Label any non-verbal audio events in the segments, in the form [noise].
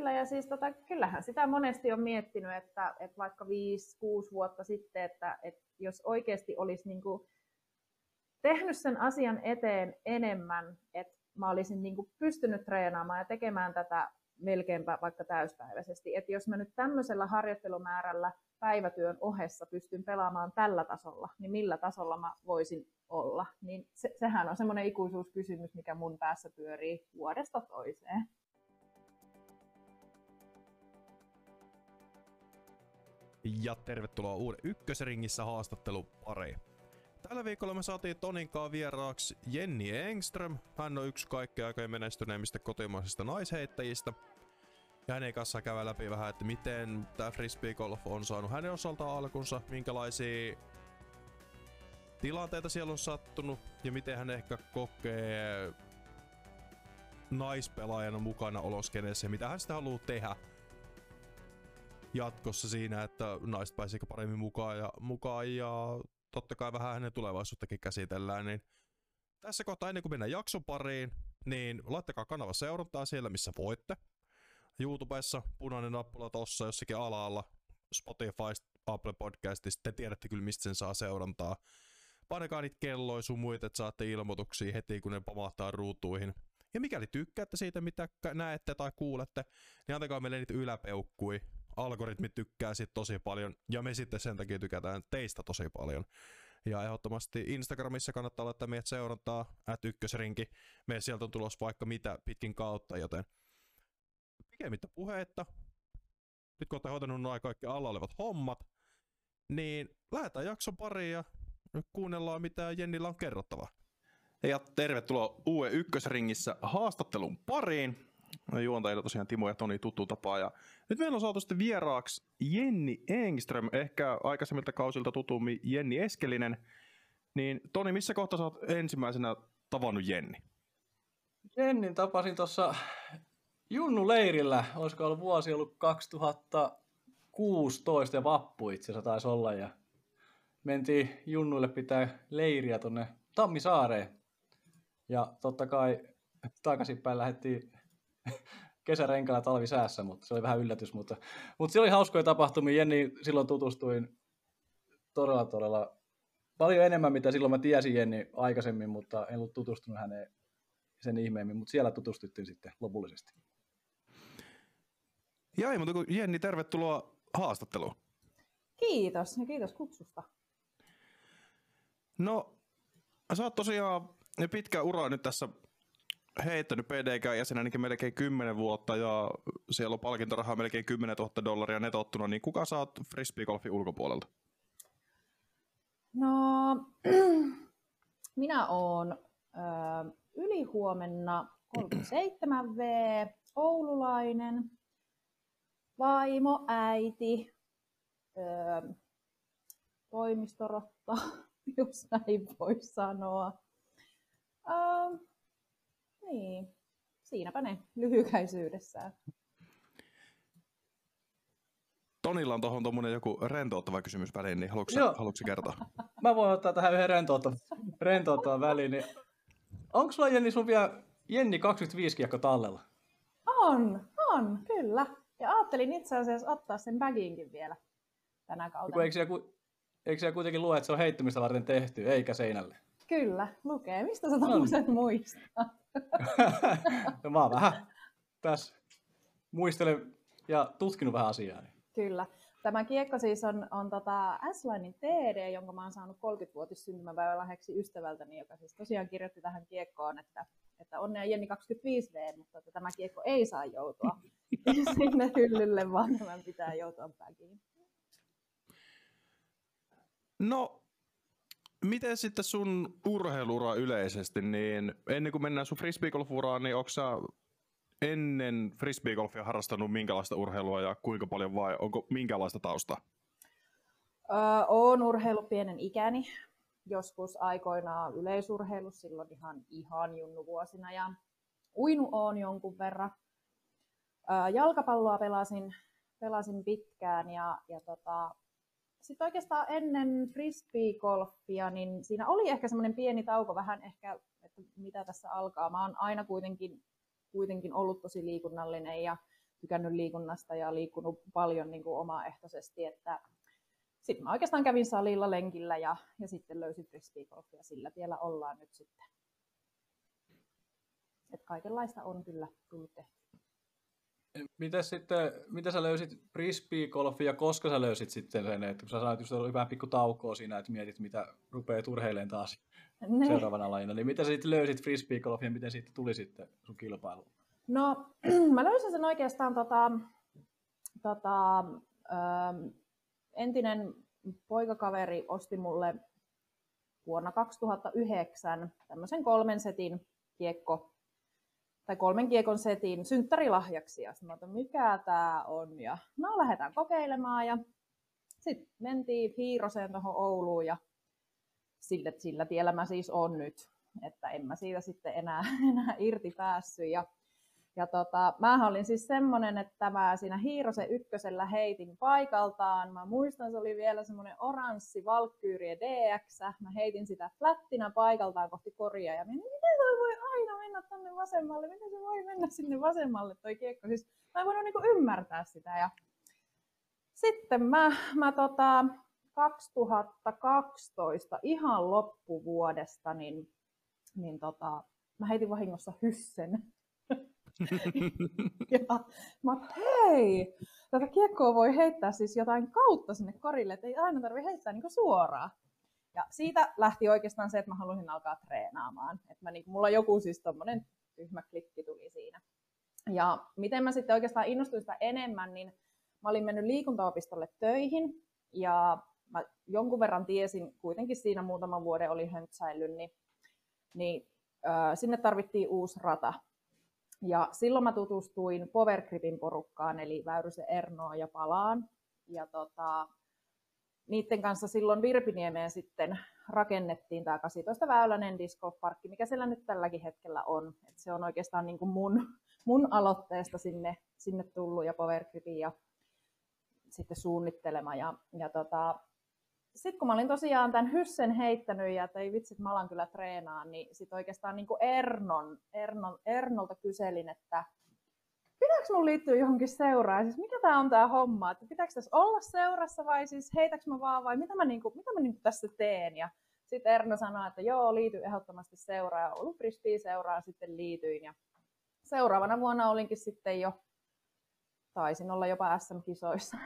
Kyllä, ja siis tota, kyllähän sitä monesti on miettinyt, että, että vaikka 5-6 vuotta sitten, että, että jos oikeasti olisi niin kuin tehnyt sen asian eteen enemmän, että mä olisin niin kuin pystynyt treenaamaan ja tekemään tätä melkeinpä vaikka täyspäiväisesti. Että jos mä nyt tämmöisellä harjoittelumäärällä päivätyön ohessa pystyn pelaamaan tällä tasolla, niin millä tasolla mä voisin olla? Niin se, sehän on semmoinen ikuisuuskysymys, mikä mun päässä pyörii vuodesta toiseen. Ja tervetuloa uuden ykkösringissä haastattelu pari. Tällä viikolla me saatiin Toninkaan vieraaksi Jenni Engström. Hän on yksi kaikkein aikojen menestyneimmistä kotimaisista naisheittäjistä. Ja hänen kanssa käydään läpi vähän, että miten tämä frisbee golf on saanut hänen osaltaan alkunsa, minkälaisia tilanteita siellä on sattunut ja miten hän ehkä kokee naispelaajana mukana oloskeneessa ja mitä hän sitä haluaa tehdä jatkossa siinä, että naiset pääsikö paremmin mukaan ja, mukaan ja totta kai vähän hänen tulevaisuuttakin käsitellään, niin tässä kohtaa ennen kuin mennään jakson pariin, niin laittakaa kanava seurantaa siellä, missä voitte. YouTubessa punainen nappula tossa jossakin alalla, Spotify, Apple Podcastista, te tiedätte kyllä mistä sen saa seurantaa. Painakaa niitä kelloja sun muita, että saatte ilmoituksia heti kun ne pamahtaa ruutuihin. Ja mikäli tykkäätte siitä, mitä näette tai kuulette, niin antakaa meille niitä yläpeukkui algoritmi tykkää sit tosi paljon, ja me sitten sen takia tykätään teistä tosi paljon. Ja ehdottomasti Instagramissa kannattaa laittaa meidät seurantaa, at ykkösrinki. Me sieltä on tulos vaikka mitä pitkin kautta, joten pikemmittä puheetta. Nyt kun olette hoitanut noin kaikki alla olevat hommat, niin lähdetään jakson pariin ja kuunnellaan mitä Jennillä on kerrottava. Ja tervetuloa uuden ykkösringissä haastattelun pariin juontajille tosiaan Timo ja Toni tuttu tapaa. Ja nyt meillä on saatu sitten vieraaksi Jenni Engström, ehkä aikaisemmilta kausilta tutummin Jenni Eskelinen. Niin Toni, missä kohtaa sä oot ensimmäisenä tavannut Jenni? Jennin tapasin tuossa Junnu leirillä, olisiko ollut vuosi ollut 2016 ja vappu itse asiassa taisi olla. Ja mentiin Junnuille pitää leiriä tonne Tammisaareen. Ja totta kai takaisinpäin lähdettiin kesärenkailla talvisäässä, mutta se oli vähän yllätys. Mutta, mutta se oli hauskoja tapahtumia. Jenni silloin tutustuin todella, todella paljon enemmän, mitä silloin mä tiesin Jenni aikaisemmin, mutta en ollut tutustunut häneen sen ihmeemmin, mutta siellä tutustuttiin sitten lopullisesti. Ja ei mutta Jenni, tervetuloa haastatteluun. Kiitos ja kiitos kutsusta. No, sä oot tosiaan pitkä ura nyt tässä heittänyt PDK-jäsenenäkin melkein 10 vuotta ja siellä on palkintorahaa melkein 10 000 dollaria netottuna, niin kuka oot frisbeegolfin ulkopuolelta? No, [clears throat] minä ö, ylihuomenna 37V, oululainen, vaimo, äiti, ö, toimistorotta, jos [laughs] näin voi sanoa. Ö, niin, siinäpä ne lyhykäisyydessään. Tonilla on tuohon tuommoinen joku rentouttava kysymys väliin, niin haluatko, haluatko kertoa? [laughs] Mä voin ottaa tähän yhden rentouttavan väliin. Niin onko sulla Jenni sun vielä Jenni 25 kiekko tallella? On, on, kyllä. Ja ajattelin itse asiassa ottaa sen bagiinkin vielä tänä kautta. Eikö siellä, eikö siellä kuitenkin lue, että se on heittämistä varten tehty, eikä seinälle? Kyllä, lukee. Mistä sä tuollaisen muistat? [laughs] no, mä oon vähän tässä muistelen ja tutkinut vähän asiaa. Kyllä. Tämä kiekko siis on, on tota S-Linein TD, jonka mä oon saanut 30-vuotis syntymäpäivän lahjaksi ystävältäni, joka siis tosiaan kirjoitti tähän kiekkoon, että, että onnea Jenni 25V, mutta että tämä kiekko ei saa joutua [laughs] [laughs] sinne hyllylle, vaan tämän pitää joutua bagiin. No, Miten sitten sun urheilura yleisesti, niin ennen kuin mennään sun frisbeegolfuraan, niin onko sä ennen frisbeegolfia harrastanut minkälaista urheilua ja kuinka paljon vai onko minkälaista tausta? Öö, urheilu pienen ikäni, joskus aikoinaan yleisurheilu silloin ihan, ihan junnuvuosina ja uinu on jonkun verran. Öö, jalkapalloa pelasin, pelasin pitkään ja, ja tota, sitten oikeastaan ennen frisbee-golfia, niin siinä oli ehkä semmoinen pieni tauko vähän ehkä, että mitä tässä alkaa. Mä oon aina kuitenkin, kuitenkin ollut tosi liikunnallinen ja tykännyt liikunnasta ja liikkunut paljon niin kuin omaehtoisesti, että sitten mä oikeastaan kävin salilla lenkillä ja, ja sitten löysin frisbeegolfia, sillä tiellä ollaan nyt sitten. Et kaikenlaista on kyllä tullut tehty. Miten sitten, mitä sä löysit frisbeegolfia ja koska sä löysit sitten sen, että kun sä että oli vähän pikku taukoa siinä, että mietit, mitä rupeaa turheilemaan taas ne. seuraavana lajina, niin miten sä sitten löysit frisbeegolfia ja miten siitä tuli sitten sun kilpailu? No, [clears throat] mä löysin sen oikeastaan tota, tota, ähm, entinen poikakaveri osti mulle vuonna 2009 tämmöisen kolmen setin kiekko tai kolmen kiekon setin synttärilahjaksi. Ja mä mikä tämä on. Ja no, lähdetään kokeilemaan. Ja sitten mentiin Hiiroseen tuohon Ouluun ja sillä, sillä tiellä mä siis on nyt. Että en mä siitä sitten enää, [laughs] enää irti päässyt. Ja ja tota, mä olin siis semmonen, että mä siinä Hiirosen ykkösellä heitin paikaltaan. Mä muistan, se oli vielä semmoinen oranssi Valkyrie DX. Mä heitin sitä flättinä paikaltaan kohti koria ja mietin, miten toi voi aina mennä tonne vasemmalle? Miten se voi mennä sinne vasemmalle toi kiekko? Siis mä en voinut niinku ymmärtää sitä. Ja sitten mä, mä tota, 2012 ihan loppuvuodesta, niin, niin tota, mä heitin vahingossa hyssen ja mä että hei, tätä kiekkoa voi heittää siis jotain kautta sinne korille, että ei aina tarvitse heittää niin suoraan. Ja siitä lähti oikeastaan se, että mä halusin alkaa treenaamaan. Että mä, niin, mulla joku siis tommonen tyhmä klikki tuli siinä. Ja miten mä sitten oikeastaan innostuin sitä enemmän, niin mä olin mennyt liikuntaopistolle töihin ja mä jonkun verran tiesin, kuitenkin siinä muutaman vuoden oli höntsäillyt, niin, niin äh, sinne tarvittiin uusi rata. Ja silloin mä tutustuin Power Gripin porukkaan, eli Väyrysen Ernoa ja Palaan. Ja tota, niiden kanssa silloin Virpiniemeen sitten rakennettiin tämä 18 väyläinen disco parkki, mikä siellä nyt tälläkin hetkellä on. Et se on oikeastaan niin kuin mun, mun aloitteesta sinne, sinne tullut ja Power Gripin ja sitten suunnittelema. Ja, ja tota, sitten kun mä olin tosiaan tämän hyssen heittänyt ja ei vitsit, mä alan kyllä treenaa, niin sitten oikeastaan niin kuin Ernon, Ernon, Ernolta kyselin, että pitääkö mun liittyä johonkin seuraan? Siis mikä tämä on tämä homma? Että pitääkö tässä olla seurassa vai siis heitäks mä vaan vai mitä mä, niinku, mitä mä niinku tässä teen? Ja sitten Erno sanoi, että joo, liity ehdottomasti seuraan. Ja ollut frisbee seuraan sitten liityin. Ja seuraavana vuonna olinkin sitten jo, taisin olla jopa SM-kisoissa.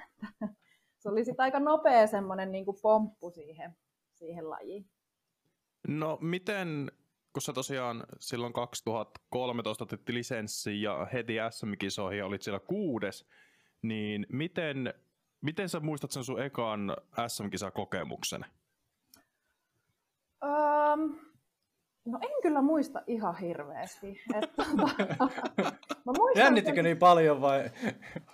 [laughs] se oli sitten aika nopea semmoinen niin kuin pomppu siihen, siihen lajiin. No miten, kun sä tosiaan silloin 2013 otit lisenssi ja heti SM-kisoihin olit siellä kuudes, niin miten, miten sä muistat sen sun ekan SM-kisakokemuksen? Um, No en kyllä muista ihan hirveästi. Että, [laughs] mä Jännittikö sen... niin paljon vai,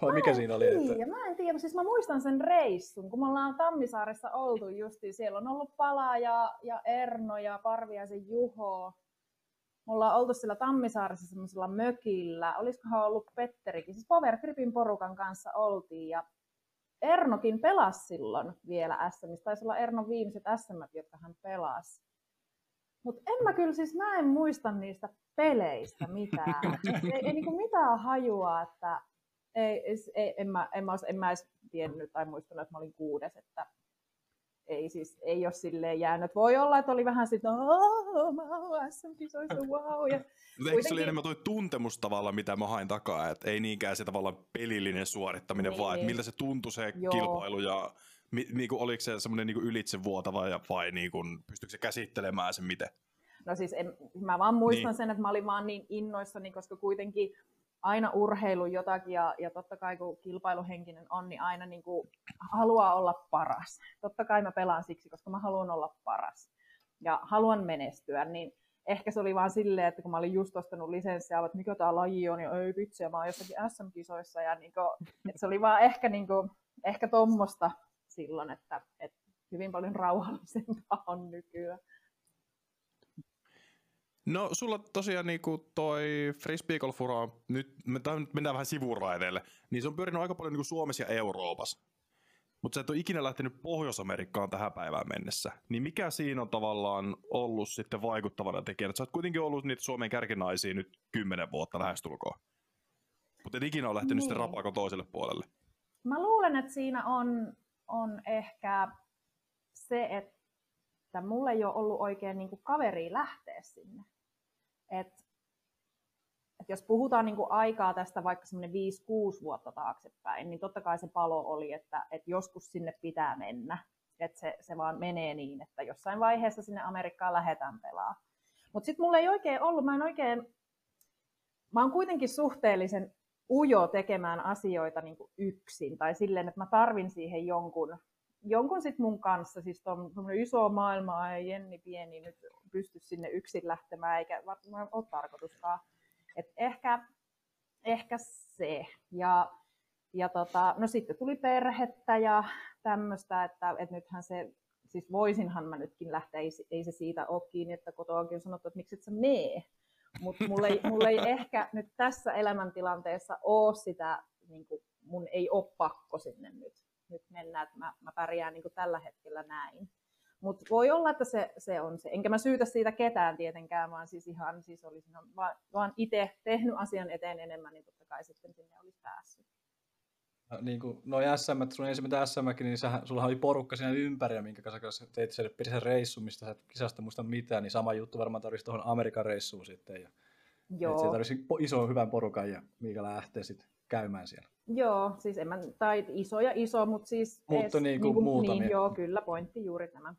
vai mikä siinä oli? Että... Mä en tiedä, siis mä muistan sen reissun, kun me ollaan Tammisaaressa oltu justi. Siellä on ollut Pala ja, ja Erno ja Parviaisen Juho. Me ollaan oltu siellä Tammisaaressa semmoisella mökillä. Olisikohan ollut Petterikin, siis Power Gripin porukan kanssa oltiin. Ja Ernokin pelasi silloin vielä SM. Taisi olla Ernon viimeiset SM, jotka hän pelasi. Mutta en mä kyllä siis, mä en muista niistä peleistä mitään. ei, ei niinku mitään hajua, että ei, ei, en, mä, en, mä, en mä edes tiennyt tai muistanut, että mä olin kuudes, että ei siis, ei ole silleen jäänyt. Voi olla, että oli vähän sitten, oh, mä oon SM-kisoissa, wow. Ja Mutta eikö se oli enemmän toi tuntemus tavalla, mitä mä hain takaa, että ei niinkään se tavallaan pelillinen suorittaminen, niin. vaan että miltä se tuntui se Joo. kilpailu ja mi, niinku, oliko se semmoinen niinku ylitsevuotava ja, vai niinku, pystyykö se käsittelemään sen miten? No siis en, mä vaan muistan niin. sen, että mä olin vaan niin innoissani, koska kuitenkin aina urheilu jotakin ja, ja totta kai kun kilpailuhenkinen on, niin aina niin kuin haluaa olla paras. Totta kai mä pelaan siksi, koska mä haluan olla paras ja haluan menestyä, niin ehkä se oli vaan silleen, että kun mä olin just ostanut lisenssiä, että mikä tämä laji on, ja ei vitsi, mä oon jossakin SM-kisoissa, ja niin kuin, että se oli vaan ehkä, niin kuin, ehkä tommosta silloin, että, että hyvin paljon rauhallisempaa [laughs] on nykyään. No sulla tosiaan niinku toi frisbeegolfura on nyt, me mennään vähän sivuraiteille, niin se on pyörinyt aika paljon niinku Suomessa ja Euroopassa. Mutta sä et ole ikinä lähtenyt Pohjois-Amerikkaan tähän päivään mennessä. Niin mikä siinä on tavallaan ollut sitten vaikuttavana tekijänä? Sä oot kuitenkin ollut niitä Suomen kärkinaisia nyt kymmenen vuotta lähestulkoon. Mutta et ikinä ole lähtenyt Niin. sitten rapakon toiselle puolelle. Mä luulen, että siinä on, on ehkä se, että mulla ei ole ollut oikein niin kuin kaveria lähteä sinne. Et, et jos puhutaan niin kuin aikaa tästä vaikka semmoinen 5-6 vuotta taaksepäin, niin totta kai se palo oli, että, että joskus sinne pitää mennä. Että se, se vaan menee niin, että jossain vaiheessa sinne Amerikkaan lähdetään pelaa. Mutta sitten mulla ei oikein ollut, mä en oikein, mä oon kuitenkin suhteellisen ujo tekemään asioita niin kuin yksin tai silleen, että mä tarvin siihen jonkun, jonkun sit mun kanssa, siis tuon iso maailma ja Jenni pieni nyt pysty sinne yksin lähtemään, eikä varmaan ole tarkoituskaan. Et ehkä, ehkä se. Ja, ja tota, no sitten tuli perhettä ja tämmöistä, että, että nythän se, siis voisinhan mä nytkin lähteä, ei, ei se siitä ole kiinni, että kotoakin on sanottu, että miksi et sä mee. Mutta mulla ei, mulla ei ehkä nyt tässä elämäntilanteessa ole sitä, niin kuin, mun ei ole pakko sinne nyt, nyt mennä, että mä, mä pärjään niin kuin tällä hetkellä näin. Mutta voi olla, että se, se on se. Enkä mä syytä siitä ketään tietenkään, vaan siis ihan siis olisin vaan, vaan itse tehnyt asian eteen enemmän, niin totta kai sitten sinne olisi päässyt. No, niin kuin noi SM, sun ensimmäinen SM, niin sähän, sulla oli porukka siinä ympärillä, minkä kanssa teit sen, piti sen reissun, mistä sä et kisasta muista mitään, niin sama juttu varmaan tarvitsisi tuohon Amerikan reissuun sitten. Ja, Joo. Et siellä tarvitsisi ison hyvän porukan, ja mikä lähtee sitten käymään siellä. Joo, siis en mä, tai iso ja iso, mutta siis... Mutta ees- niinku niinku- muutamia. Niin, joo, kyllä, pointti juuri tämä.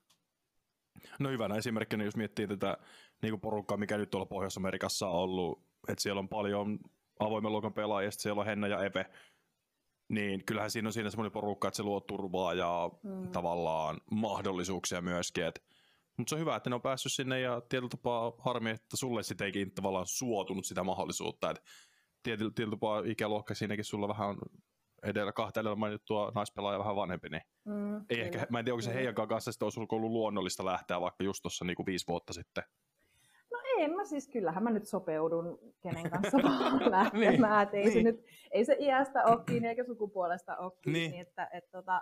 No hyvänä esimerkkinä, jos miettii tätä niin kuin porukkaa, mikä nyt tuolla Pohjois-Amerikassa on ollut, että siellä on paljon avoimen luokan pelaajia, siellä on Henna ja Eve, niin kyllähän siinä on siinä semmoinen porukka, että se luo turvaa ja Mm. tavallaan mahdollisuuksia myöskin. Mutta se on hyvä, että ne on päässyt sinne ja tietyllä tapaa harmi, että sulle eikin tavallaan suotunut sitä mahdollisuutta. Et tietyllä, tietyllä tapaa ikäluokka siinäkin sulla vähän on edellä kahta edellä mainittua naispelaaja vähän vanhempi, niin Mm, ei kyllä. ehkä, mä en tiedä, onko se heidän kanssa sitten olisi ollut luonnollista lähteä vaikka just tuossa niinku viisi vuotta sitten. En mä siis, kyllähän mä nyt sopeudun kenen kanssa [laughs] vaan lähtemään. Niin, niin, ei, se niin. nyt, ei se iästä ole kiinni eikä sukupuolesta ole kiinni. Niin. Niin. Että, et, tota,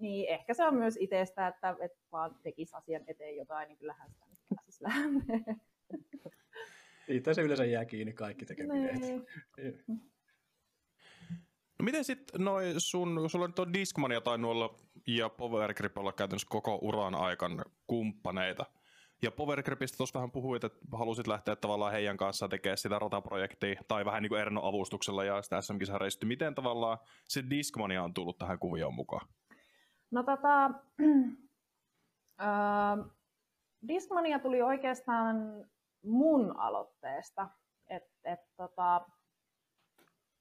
niin ehkä se on myös itsestä, että et vaan tekisi asian eteen jotain, niin kyllähän sitä nyt pääsisi. [laughs] Itse se yleensä jää kiinni kaikki tekeminen. Niin. [laughs] No miten sitten noi sun, sulla nyt on Discmania tainnut olla ja Power Grip olla käytännössä koko uran aikan kumppaneita. Ja Power Gripistä tuossa vähän puhuit, että halusit lähteä tavallaan heidän kanssaan tekemään sitä rataprojektia, tai vähän niin kuin Erno avustuksella ja sitä sm reissutti. Miten tavallaan se Discmania on tullut tähän kuvioon mukaan? No tota, [clears throat] äh, Discmania tuli oikeastaan mun aloitteesta. Et, et, tota,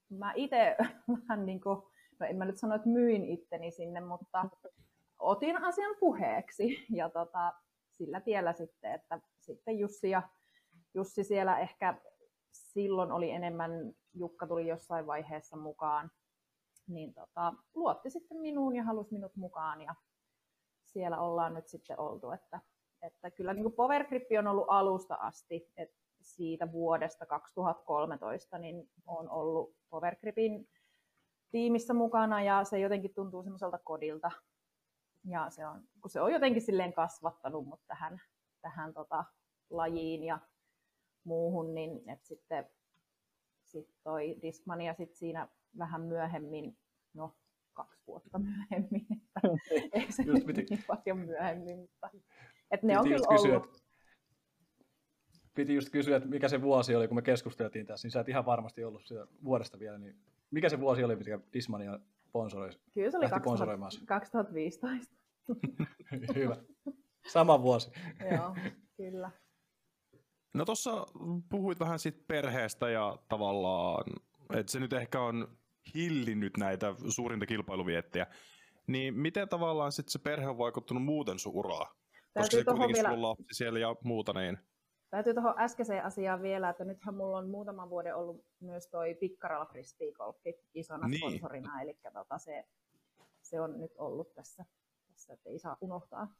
mä itse [laughs] vähän niin kuin, no en mä nyt sano, että myin itteni sinne, mutta otin asian puheeksi ja tota, sillä tiellä sitten, että sitten Jussi ja Jussi siellä ehkä silloin oli enemmän, Jukka tuli jossain vaiheessa mukaan, niin tota, luotti sitten minuun ja halusi minut mukaan ja siellä ollaan nyt sitten oltu, että, että kyllä niin Power Grip on ollut alusta asti, että siitä vuodesta 2013 niin on ollut Power Gripin tiimissä mukana ja se jotenkin tuntuu semmoiselta kodilta ja se on, kun se on jotenkin silleen kasvattanut mut tähän, tähän tota, lajiin ja muuhun, niin että sitten sit toi Discmania sit siinä vähän myöhemmin, no kaksi vuotta myöhemmin, että ei se Just nyt niin paljon myöhemmin, mutta et ne on Piti kyllä just kysyä, ollut. että- Piti just kysyä, että mikä se vuosi oli, kun me keskusteltiin tässä, niin sä et ihan varmasti ollut sitä vuodesta vielä, niin mikä se vuosi oli, mikä Dismania sponsoroi? Kyllä se oli lähti 2000, sponsoroimaan sen. 2015. Hyvä. Sama vuosi. Joo, kyllä. No tuossa puhuit vähän siitä perheestä ja tavallaan, että se nyt ehkä on hillinnyt näitä suurinta kilpailuviettiä. Niin miten tavallaan sitten se perhe on vaikuttanut muuten sun uraa? Koska Täytyy se kuitenkin vielä, sulla on lapsi siellä ja muuta niin. täytyy tuohon äskeiseen asiaan vielä, että nythän mulla on muutaman vuoden ollut myös toi Pikkarala Frisbee Golfi isona Niin. sponsorina, eli tota se, se on nyt ollut tässä, tässä että ei saa unohtaa.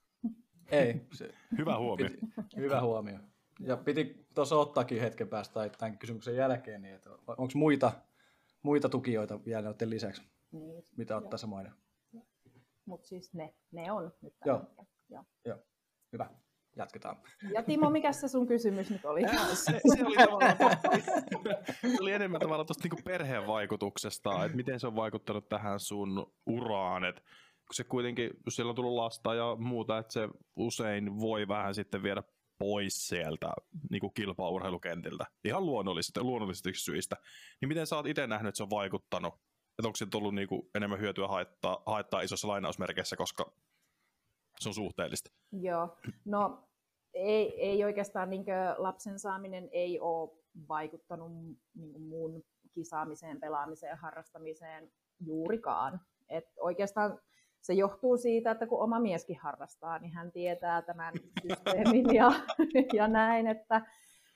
Ei, se, Hyvä huomio. piti, hyvä huomio. Ja piti tuossa ottaakin hetken päästä tai tämän kysymyksen jälkeen, niin että onko muita, muita tukijoita vielä noiden lisäksi, Niin, mitä ottaa samoin? Mutta siis ne, ne on nyt Joo. hetkellä. Joo. Hyvä. jatketaan. Ja Timo, mikä se sun kysymys nyt oli? Ja, se, se, oli tavallaan, se oli enemmän tavallaan tuosta niinku perheen vaikutuksesta, että miten se on vaikuttanut tähän sun uraan, että se kuitenkin, jos siellä on tullut lasta ja muuta, että se usein voi vähän sitten viedä pois sieltä niin kuin kilpaurheilukentiltä, ihan luonnollisista, luonnollisista syistä, niin miten sä oot itse nähnyt, että se on vaikuttanut? Että onko se tullut niin kuin enemmän hyötyä haittaa, haittaa isossa lainausmerkeissä, koska se on suhteellista? Joo, no ei, ei oikeastaan niin lapsen saaminen ei ole vaikuttanut niin muun kisaamiseen, pelaamiseen, harrastamiseen juurikaan. Et oikeastaan se johtuu siitä, että kun oma mieskin harrastaa, niin hän tietää tämän systeemin ja, [laughs] ja näin, että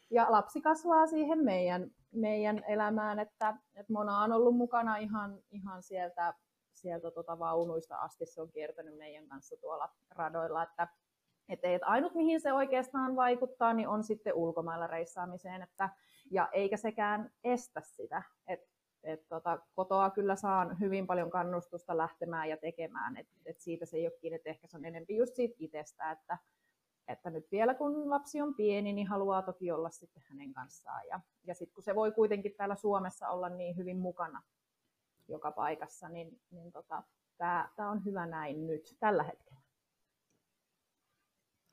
ja lapsi kasvaa siihen meidän, meidän elämään, että, että Mona on ollut mukana ihan, ihan sieltä, sieltä tota vaunuista asti, se on kiertänyt meidän kanssa tuolla radoilla, että, että, että ainut mihin se oikeastaan vaikuttaa, niin on sitten ulkomailla reissaamiseen, että, ja eikä sekään estä sitä, että et tota, kotoa kyllä saan hyvin paljon kannustusta lähtemään ja tekemään, että et siitä se ei ole kiinni, että ehkä se on enemmän just siitä itsestä, että, että nyt vielä kun lapsi on pieni, niin haluaa toki olla sitten hänen kanssaan. Ja, ja sitten kun se voi kuitenkin täällä Suomessa olla niin hyvin mukana joka paikassa, niin, niin tota, tämä on hyvä näin nyt tällä hetkellä.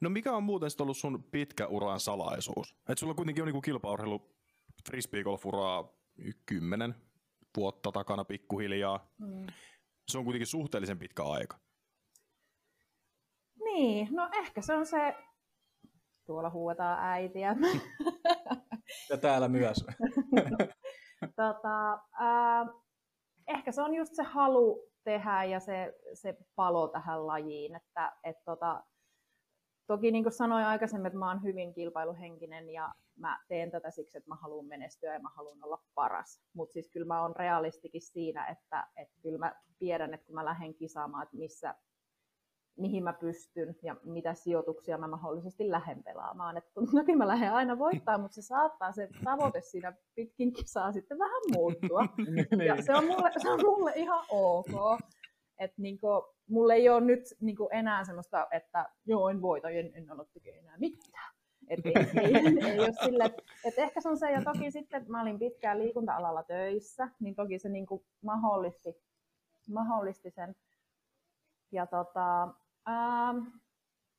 No mikä on muuten ollut sun pitkä uran salaisuus? Et sulla kuitenkin on niinku kilpaurheilu frisbeegolf-uraa kymmenen vuotta takana pikkuhiljaa. Mm. Se on kuitenkin suhteellisen pitkä aika. Niin, no ehkä se on se, tuolla huuetaan äitiä. ja täällä myös. [laughs] tota, äh, ehkä se on just se halu tehdä ja se, se palo tähän lajiin, että et tota, Toki niin kuin sanoin aikaisemmin, että mä oon hyvin kilpailuhenkinen ja mä teen tätä siksi, että mä haluan menestyä ja mä haluan olla paras. Mutta siis kyllä mä oon realistikin siinä, että, että kyllä mä tiedän, että kun mä lähden kisaamaan, että missä, mihin mä pystyn ja mitä sijoituksia mä mahdollisesti lähden pelaamaan. Että toki mä lähden aina voittaa, mutta se saattaa se tavoite siinä pitkin kisaa sitten vähän muuttua. [laughs] Ja se on mulle, se on mulle ihan ok. Että niinku, mulla ei ole nyt niinku enää semmoista, että joo, en voita, en, en ole tekemään enää mitään. Et ei, ei, ei sille, et ehkä se on se, ja toki sitten mä olin pitkään liikunta-alalla töissä, niin toki se niinku mahdollisti, mahdollisti sen. Ja tota, ää,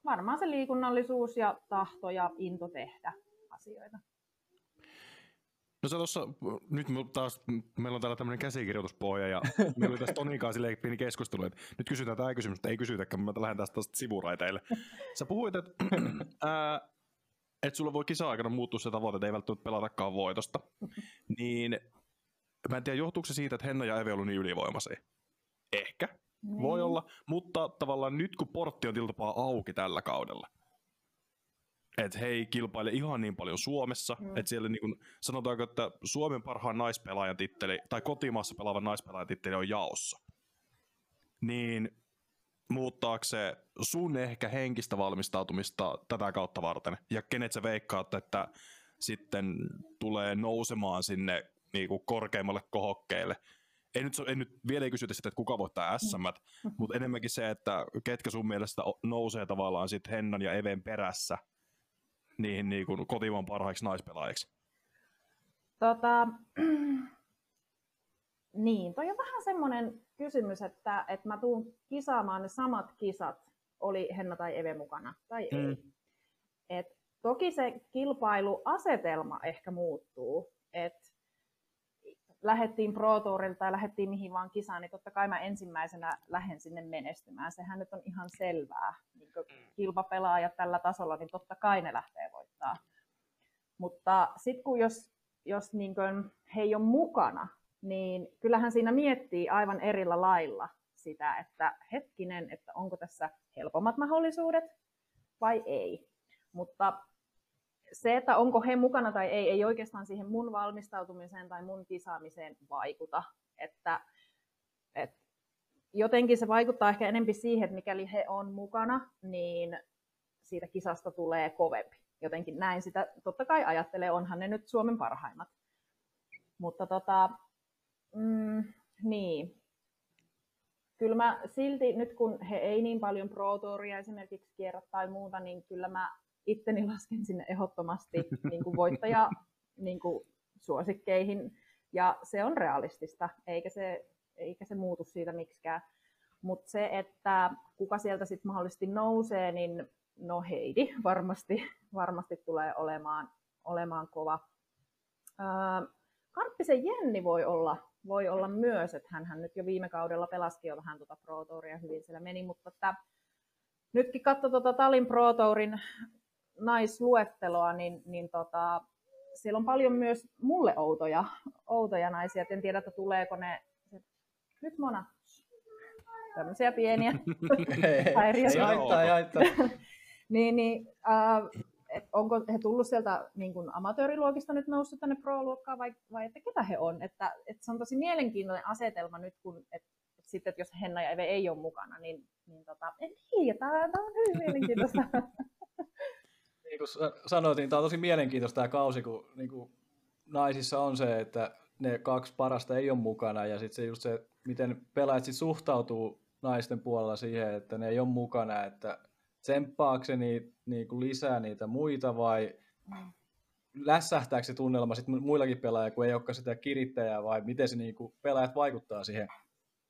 varmaan se liikunnallisuus ja tahto ja into tehdä asioita. No se tuossa, nyt taas, meillä on täällä tämmöinen käsikirjoituspohja ja meillä oli tässä Tonikaan silleen pieni keskustelu, että nyt kysytään tämä kysymys, että ei kysytäkään, mä lähden tästä sivuraiteille. Sä puhuit, että [clears throat] ää, että sulla voi kisa-aikana muuttua se tavoite, että ei välttämättä pelatakaan voitosta. Niin mä en tiedä, johtuuko se siitä, että Henna ja Eve on niin ylivoimaisia. Ehkä. Niin. Voi olla. Mutta tavallaan nyt, kun portti on tiltapaa auki tällä kaudella, että he ei kilpaile ihan niin paljon Suomessa, mm. että siellä niin kuin, sanotaanko, että Suomen parhaan naispelaajan titteli, tai kotimaassa pelaavan naispelaajan titteli on jaossa. Niin muuttaako se sun ehkä henkistä valmistautumista tätä kautta varten? Ja kenet sä veikkaat, että sitten tulee nousemaan sinne niin kuin korkeimmalle kohokkeille? En nyt, en nyt vielä ei kysytä sitä, että kuka voittaa SM, mm. mutta enemmänkin se, että ketkä sun mielestä nousee tavallaan sitten Hennan ja Even perässä niihin niin kuin kotimaan parhaiksi naispelaajiksi? Tota, [clears throat] niin, toi on vähän semmoinen kysymys, että, että mä tuun kisaamaan ne samat kisat, oli Henna tai Eve mukana tai mm. ei. Et toki se kilpailuasetelma ehkä muuttuu, että lähettiin Pro Tourilta tai lähettiin mihin vaan kisaan, niin totta kai mä ensimmäisenä lähden sinne menestymään. Sehän nyt on ihan selvää. Niin kilpapelaajat tällä tasolla, niin totta kai ne lähtee voittaa. Mutta sitten kun jos, jos niin he ei ole mukana, niin kyllähän siinä miettii aivan erillä lailla sitä, että hetkinen, että onko tässä helpommat mahdollisuudet vai ei. Mutta se, että onko he mukana tai ei, ei oikeastaan siihen mun valmistautumiseen tai mun kisaamiseen vaikuta. Että, et jotenkin se vaikuttaa ehkä enemmän siihen, että mikäli he on mukana, niin siitä kisasta tulee kovempi. Jotenkin näin sitä totta kai ajattelee, onhan ne nyt Suomen parhaimmat. Mutta tota, mm, niin. Kyllä mä silti, nyt kun he ei niin paljon Pro esimerkiksi kierrä tai muuta, niin kyllä mä itteni lasken sinne ehdottomasti niin kuin voittaja niin kuin suosikkeihin. Ja se on realistista, eikä se, eikä se muutu siitä miksikään. Mutta se, että kuka sieltä sitten mahdollisesti nousee, niin no Heidi varmasti, varmasti tulee olemaan, olemaan kova. Ää, Karppisen Jenni voi olla, voi olla myös, että hän nyt jo viime kaudella pelasi jo vähän tuota Pro Touria, hyvin siellä meni, mutta että nytkin katso tuota Talin Pro Tourin naisluetteloa, niin, niin tota, siellä on paljon myös mulle outoja, outoja naisia. En tiedä, että tuleeko ne... Nyt Mona. Tämmöisiä pieniä [laughs] häiriöitä. Ei haittaa, ei haittaa. [laughs] niin, niin, äh, et onko he tullut sieltä niin kuin amatööriluokista nyt noussut tänne pro-luokkaan vai, vai että ketä he on? Että, että se on tosi mielenkiintoinen asetelma nyt, kun et, et sitten, että jos Henna ja Eve ei ole mukana, niin, niin tota, en tiedä, tämä on hyvin mielenkiintoista. [laughs] kuin sanoit, niin tämä on tosi mielenkiintoista tämä kausi, kun niin kuin naisissa on se, että ne kaksi parasta ei ole mukana ja sitten se just se, miten pelaajat sit suhtautuu naisten puolella siihen, että ne ei ole mukana, että tsemppaako se niin, niin kuin lisää niitä muita vai mm. lässähtääkö se tunnelma sitten muillakin pelaajilla, kun ei olekaan sitä kirittäjää vai miten se niin kuin pelaajat vaikuttaa siihen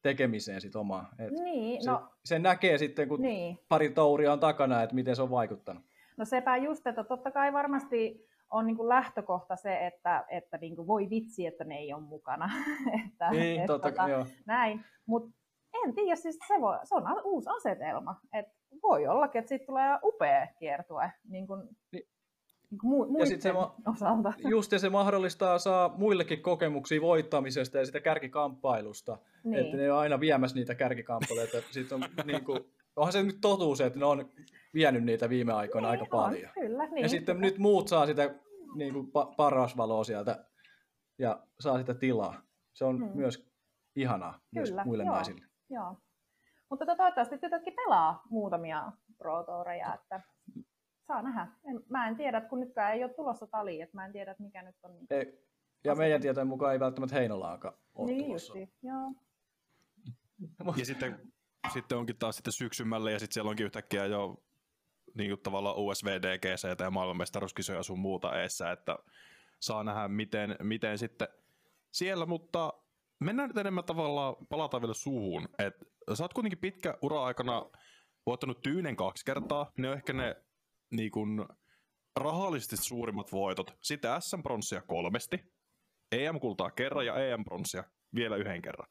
tekemiseen sit omaan. Et niin, se, no, se näkee sitten, kun niin. pari touria on takana, että miten se on vaikuttanut. No sepä just, että totta kai varmasti on niin kuin lähtökohta se, että, että niin kuin voi vitsi, että ne ei ole mukana. [laughs] että, niin, että, totta, tota, joo. Näin, mutta en tiedä, siis se, voi, se on uusi asetelma. Et voi olla, että siitä tulee upea kiertue niin kuin, niin. Niin kuin mu- ja sit se ma- osalta. [laughs] Just ja se mahdollistaa saa muillekin kokemuksia voittamisesta ja sitä kärkikamppailusta. Niin. Että ne on aina viemässä niitä kärkikamppailuita. Sitten on, [laughs] niin kuin, onhan se nyt totuus, että ne on vienyt niitä viime aikoina niin, aika on, paljon. Kyllä, niin, ja sitten kyllä. nyt muut saa sitä niin kuin pa- paras valoa sieltä ja saa sitä tilaa. Se on hmm. myös ihanaa kyllä, myös muille joo, naisille. Joo. Mutta tota, toivottavasti tytötkin pelaa muutamia Pro että saa nähdä. En, mä en tiedä, kun nytkään ei ole tulossa tali, että mä en tiedä, mikä nyt on. Ei, ja meidän tietojen mukaan ei välttämättä Heinolaakaan ole niin tulossa. Justi, joo. Ja sitten, sitten onkin taas sitten syksymälle ja sitten siellä onkin yhtäkkiä jo niin kuin tavallaan USVD, GCT ja maailmanmestaruuskisoja sun muuta eessä, että saa nähdä miten, miten sitten siellä, mutta mennään nyt enemmän tavallaan, palataan vielä suuhun, että sä oot kuitenkin pitkä ura aikana voittanut tyynen kaksi kertaa, ne on ehkä ne niin kun, rahallisesti suurimmat voitot, sitten SM-pronssia kolmesti, EM-kultaa kerran ja EM-pronssia vielä yhden kerran.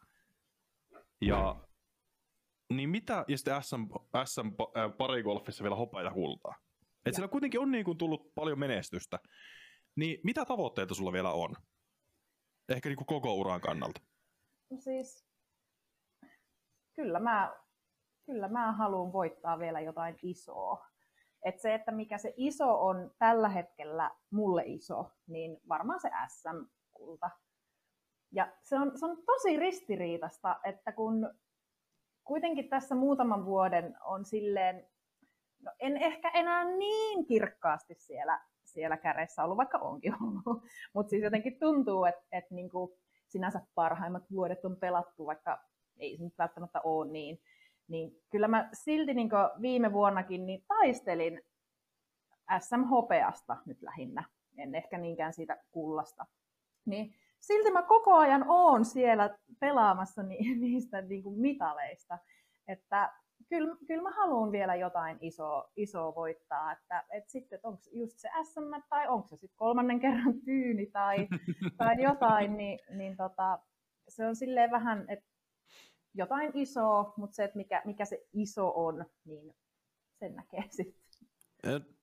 Ja niin mitä, ja sitten SM, SM parigolfissa vielä hopea ja kultaa. Et siellä kuitenkin on niin kuin tullut paljon menestystä. Niin mitä tavoitteita sulla vielä on? Ehkä niin kuin koko uran kannalta. No siis, kyllä mä, kyllä mä haluan voittaa vielä jotain isoa. Et se, että mikä se iso on tällä hetkellä mulle iso, niin varmaan se SM-kulta. Ja se on, se on tosi ristiriitasta, että kun kuitenkin tässä muutaman vuoden on silleen, no en ehkä enää niin kirkkaasti siellä, siellä kädessä ollut, vaikka onkin ollut, [laughs] mutta siis jotenkin tuntuu, että, että niin kuin sinänsä parhaimmat vuodet on pelattu, vaikka ei se nyt välttämättä ole niin, niin kyllä mä silti niin viime vuonnakin niin taistelin SM-hopeasta nyt lähinnä, en ehkä niinkään siitä kullasta. Niin silti mä koko ajan oon siellä pelaamassa ni, [laughs] niistä niin kuin mitaleista. Että kyllä, kyllä mä haluan vielä jotain isoa, isoa voittaa, että, että sitten, että onko just se SM tai onko se sitten kolmannen kerran tyyni tai, [laughs] tai jotain, niin, niin tota, se on silleen vähän, että jotain isoa, mutta se, että mikä, mikä se iso on, niin sen näkee [laughs] sitten.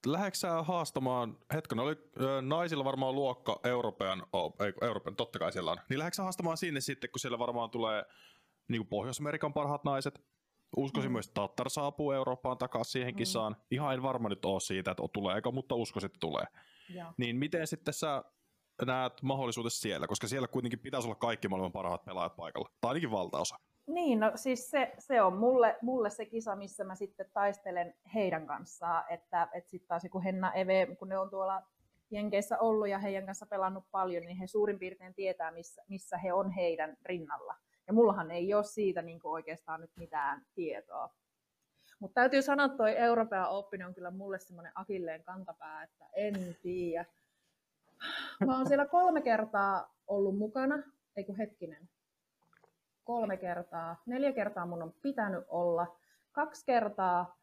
Lähdekö sä haastamaan, hetken oli naisilla varmaan luokka Euroopan, oh, ei Euroopan, totta kai siellä on, niin lähdekö sä haastamaan sinne sitten, kun siellä varmaan tulee niin kuin Pohjois-Amerikan parhaat naiset, Uskoisin mm. myös, että Tattar saapuu Eurooppaan takaisin siihen mm. kisaan. Ihan en varma nyt ole siitä, että tuleeko, mutta uskoisin, että tulee. Ja. Niin miten sitten sä näet mahdollisuudessa siellä, koska siellä kuitenkin pitäisi olla kaikki maailman parhaat pelaajat paikalla, tai ainakin valtaosa. Niin, no siis se, se on mulle, mulle se kisa, missä mä sitten taistelen heidän kanssaan, että, että sitten taas kun Henna Eve, kun ne on tuolla Jenkeissä ollut ja heidän kanssa pelannut paljon, niin he suurin piirtein tietää, missä, missä he on heidän rinnalla. Ja mullahan ei ole siitä niin kuin oikeastaan nyt mitään tietoa. Mutta täytyy sanoa, että toi Euroopan Open on kyllä mulle semmoinen akilleen kantapää, että en tiedä. Mä oon siellä kolme kertaa ollut mukana, ei kun hetkinen, kolme kertaa, neljä kertaa mun on pitänyt olla, kaksi kertaa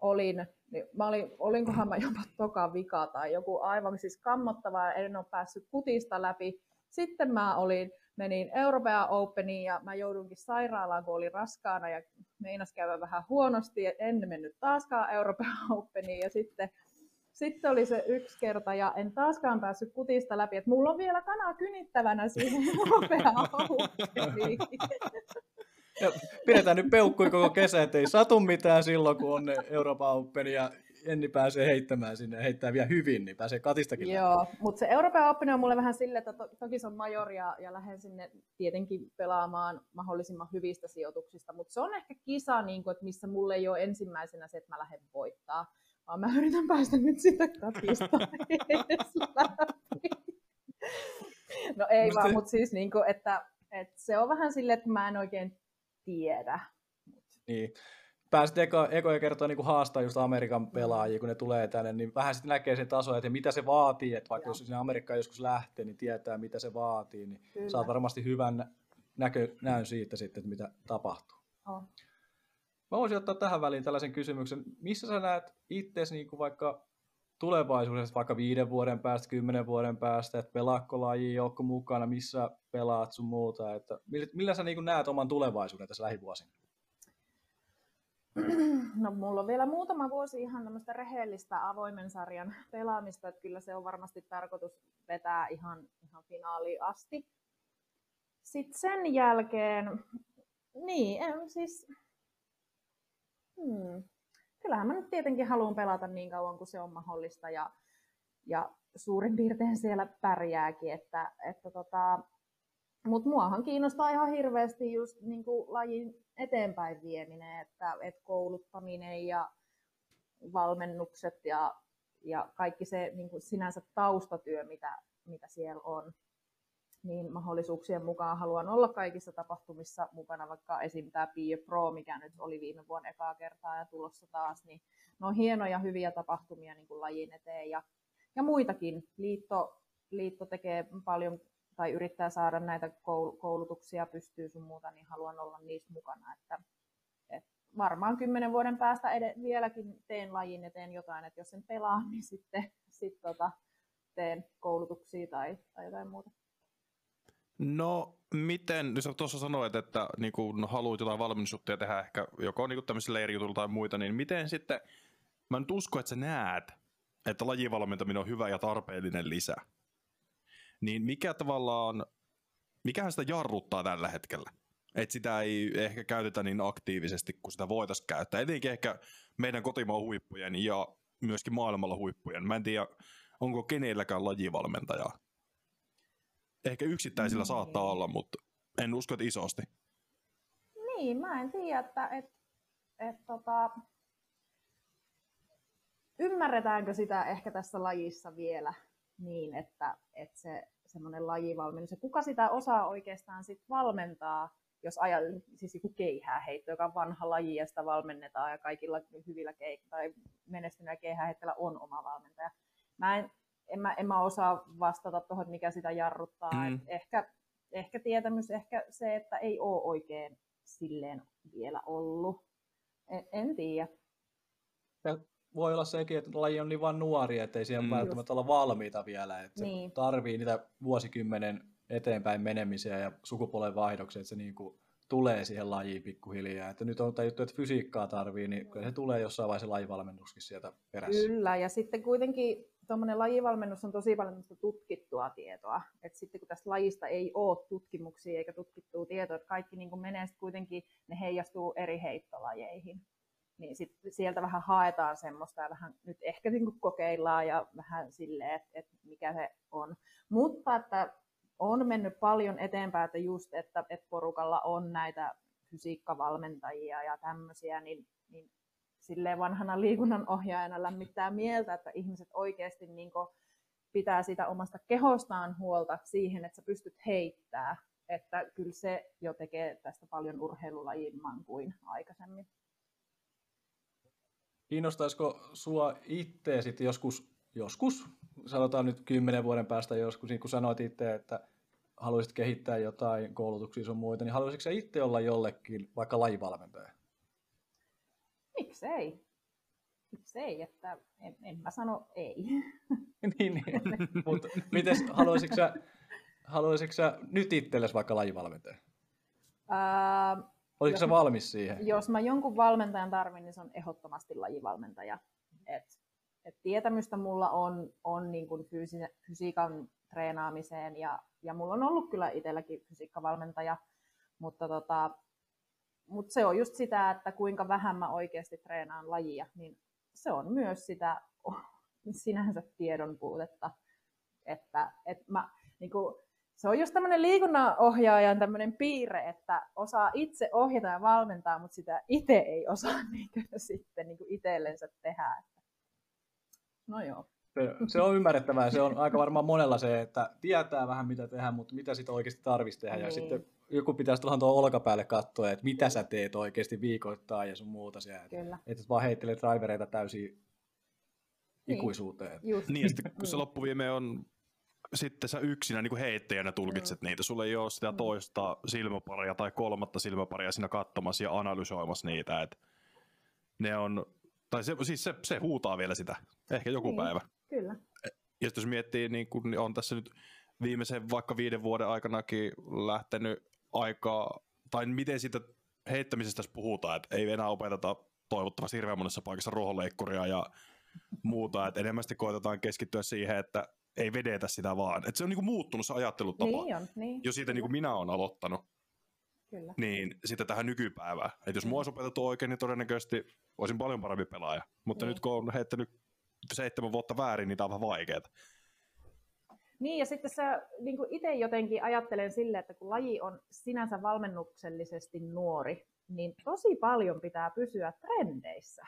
olin, niin mä olin, olinkohan mä jopa toka vika tai joku aivan siis kammottava, en ole päässyt kutista läpi. Sitten mä olin, menin Euroopan Openiin ja mä joudunkin sairaalaan, kun olin raskaana ja meinas käydä vähän huonosti. En mennyt taaskaan Euroopan Openiin ja sitten sitten oli se yksi kerta ja en taaskaan päässyt kutista läpi, että mulla on vielä kana kynittävänä siihen [laughs] nopeaan ja pidetään nyt peukkui koko kesä, ettei satu mitään silloin, kun on Euroopan Open ja Enni pääsee heittämään sinne ja heittää vielä hyvin, niin pääsee katistakin. Joo, mutta se Euroopan Open on mulle vähän silleen, että to, toki se on major ja, ja lähden sinne tietenkin pelaamaan mahdollisimman hyvistä sijoituksista, mutta se on ehkä kisa, niin kun, että missä mulle ei ole ensimmäisenä se, että mä lähden voittaa vaan mä yritän päästä nyt sitä katista No ei vaan, mutta siis niin kuin, että, että se on vähän silleen, että mä en oikein tiedä. Niin. Pääsit eko, ekoja kertoa niin haastaa just Amerikan mm. pelaajia, kun ne tulee tänne, niin vähän sitten näkee sen taso, että mitä se vaatii, että vaikka Joo. jos sinne Amerikkaan joskus lähtee, niin tietää, mitä se vaatii, niin Kyllä. saat varmasti hyvän näkö, näyn siitä sitten, että mitä tapahtuu. Oh. Mä voisin ottaa tähän väliin tällaisen kysymyksen. Missä sä näet itsesi niin vaikka tulevaisuudessa, vaikka viiden vuoden päästä, kymmenen vuoden päästä, että pelaakko laji, joukko mukana, missä pelaat sun muuta, että millä, millä sä niin näet oman tulevaisuuden tässä lähivuosina? No mulla on vielä muutama vuosi ihan tämmöistä rehellistä avoimen sarjan pelaamista, että kyllä se on varmasti tarkoitus vetää ihan, ihan finaaliin asti. Sitten sen jälkeen, niin, siis Hmm. Kyllähän mä nyt tietenkin haluan pelata niin kauan kuin se on mahdollista ja, ja suurin piirtein siellä pärjääkin. Että, että tota, mutta muahan kiinnostaa ihan hirveästi just niin kuin lajin eteenpäin vieminen, että, että kouluttaminen ja valmennukset ja, ja kaikki se niin kuin sinänsä taustatyö, mitä, mitä siellä on niin mahdollisuuksien mukaan haluan olla kaikissa tapahtumissa mukana, vaikka esim. tämä Pio Pro, mikä nyt oli viime vuonna ekaa kertaa ja tulossa taas, niin ne on hienoja, hyviä tapahtumia niin kuin lajin eteen ja, ja muitakin. Liitto, liitto tekee paljon tai yrittää saada näitä koulutuksia pystyy sun muuta, niin haluan olla niissä mukana, että, varmaan kymmenen vuoden päästä ed- vieläkin teen lajin eteen jotain, että jos en pelaa, niin sitten sit tota, teen koulutuksia tai, tai jotain muuta. No, miten, jos tuossa sanoit, että niin kun haluat jotain valmennusjuttuja tehdä ehkä joko niin tämmöisillä leirijutuilla tai muita, niin miten sitten, mä nyt usko, että sä näet, että lajivalmentaminen on hyvä ja tarpeellinen lisä. Niin mikä tavallaan, mikähän sitä jarruttaa tällä hetkellä? Että sitä ei ehkä käytetä niin aktiivisesti kuin sitä voitaisiin käyttää. Etenkin ehkä meidän kotimaan huippujen ja myöskin maailmalla huippujen. Mä en tiedä, onko kenelläkään lajivalmentajaa Ehkä yksittäisillä niin. saattaa olla, mutta en usko, että isosti. Niin, mä en tiedä, että et, et, tota, ymmärretäänkö sitä ehkä tässä lajissa vielä niin, että, että se semmoinen lajivalmennus, ja kuka sitä osaa oikeastaan sit valmentaa, jos ajat, siis joku keihääheitto, joka on vanha laji ja sitä valmennetaan ja kaikilla hyvillä keik- tai menestyneillä keihääheitteillä on oma valmentaja. Mä en en mä, en mä osaa vastata tuohon, mikä sitä jarruttaa. Mm. Et ehkä, ehkä tietämys, ehkä se, että ei ole oikein silleen vielä ollut. En, en tiedä. Ja voi olla sekin, että laji on niin vain nuori, että ei siihen mm. välttämättä olla valmiita vielä. Että niin. se tarvii niitä vuosikymmenen eteenpäin menemisiä ja sukupuolen vaihdoksia, että se niin kuin tulee siihen lajiin pikkuhiljaa. Että nyt on tajuttu, että fysiikkaa tarvii, niin kyllä se tulee jossain vaiheessa lajivalmennuskin sieltä perässä. Kyllä, ja sitten kuitenkin tuommoinen lajivalmennus on tosi paljon tutkittua tietoa. Et sitten kun tästä lajista ei ole tutkimuksia eikä tutkittua tietoa, että kaikki niin menee kuitenkin, ne heijastuu eri heittolajeihin. Niin sit sieltä vähän haetaan semmoista ja vähän nyt ehkä niin kokeillaan ja vähän silleen, että, että mikä se on. Mutta että on mennyt paljon eteenpäin, että just, että, että porukalla on näitä fysiikkavalmentajia ja tämmöisiä, niin, niin silleen vanhana liikunnan ohjaajana lämmittää mieltä, että ihmiset oikeasti niin pitää sitä omasta kehostaan huolta siihen, että sä pystyt heittää. Että kyllä se jo tekee tästä paljon urheilulajimman kuin aikaisemmin. kiinnostaisiko sua itse sitten joskus, joskus, sanotaan nyt kymmenen vuoden päästä joskus, niin kun sanoit itse, että haluaisit kehittää jotain koulutuksia sun muita, niin haluaisitko sä itse olla jollekin vaikka lajivalmentaja? Miksei? Miksei, että en, en mä sano ei. [laughs] niin, niin. [laughs] mutta miten haluaisitko sä, haluaisitko sä nyt itsellesi vaikka lajivalmentaja? Ää, Olisiko se valmis siihen? Jos mä jonkun valmentajan tarvin, niin se on ehdottomasti lajivalmentaja. Et, et tietämystä mulla on, on niin kuin fysi- fysiikan treenaamiseen ja, ja mulla on ollut kyllä itselläkin fysiikkavalmentaja, mutta tota, mutta se on just sitä, että kuinka vähän mä oikeasti treenaan lajia, niin se on myös sitä [laughs] sinänsä tiedon puutetta. Että, että mä, niin kuin, se on just tämmöinen liikunnanohjaajan tämmöinen piirre, että osaa itse ohjata ja valmentaa, mutta sitä itse ei osaa [laughs] niin kuin, sitten niin kuin itsellensä tehdä. No joo. Se, se on ymmärrettävää. Se on aika varmaan monella se, että tietää vähän mitä tehdä, mutta mitä sitä oikeasti tarvitsisi tehdä. Niin. Ja sitten joku pitäisi tuohon tuon olkapäälle katsoa, että mitä sä teet oikeasti viikoittain ja sun muuta siellä. Kyllä. Että et vaan heittelee drivereita täysin niin. ikuisuuteen. Just. Niin, ja sitten kun se loppuviime on sitten sä yksinä niin kuin heittäjänä tulkitset mm. niitä. Sulla ei ole sitä mm. toista silmäparia tai kolmatta silmäparia siinä katsomassa ja analysoimassa niitä. Et ne on, tai se, siis se, se huutaa vielä sitä, ehkä joku niin, päivä. Kyllä. Ja jos miettii, niin kun on tässä nyt viimeisen vaikka viiden vuoden aikanakin lähtenyt aikaa, tai miten siitä heittämisestä tässä puhutaan, että ei enää opeteta toivottavasti hirveän monessa paikassa ruohonleikkuria ja muuta, että enemmän koitetaan keskittyä siihen, että ei vedetä sitä vaan. Että se on niinku muuttunut se ajattelutapa. Niin on, niin. Jo siitä niinku minä olen aloittanut. Kyllä. Niin sitten tähän nykypäivään. Että jos mua olisi opetettu oikein, niin todennäköisesti olisin paljon parempi pelaaja. Mutta niin. nyt kun on heittänyt seitsemän vuotta väärin, niin tämä on vähän vaikeaa. Niin, ja sitten sä niin itse jotenkin ajattelen sille, että kun laji on sinänsä valmennuksellisesti nuori, niin tosi paljon pitää pysyä trendeissä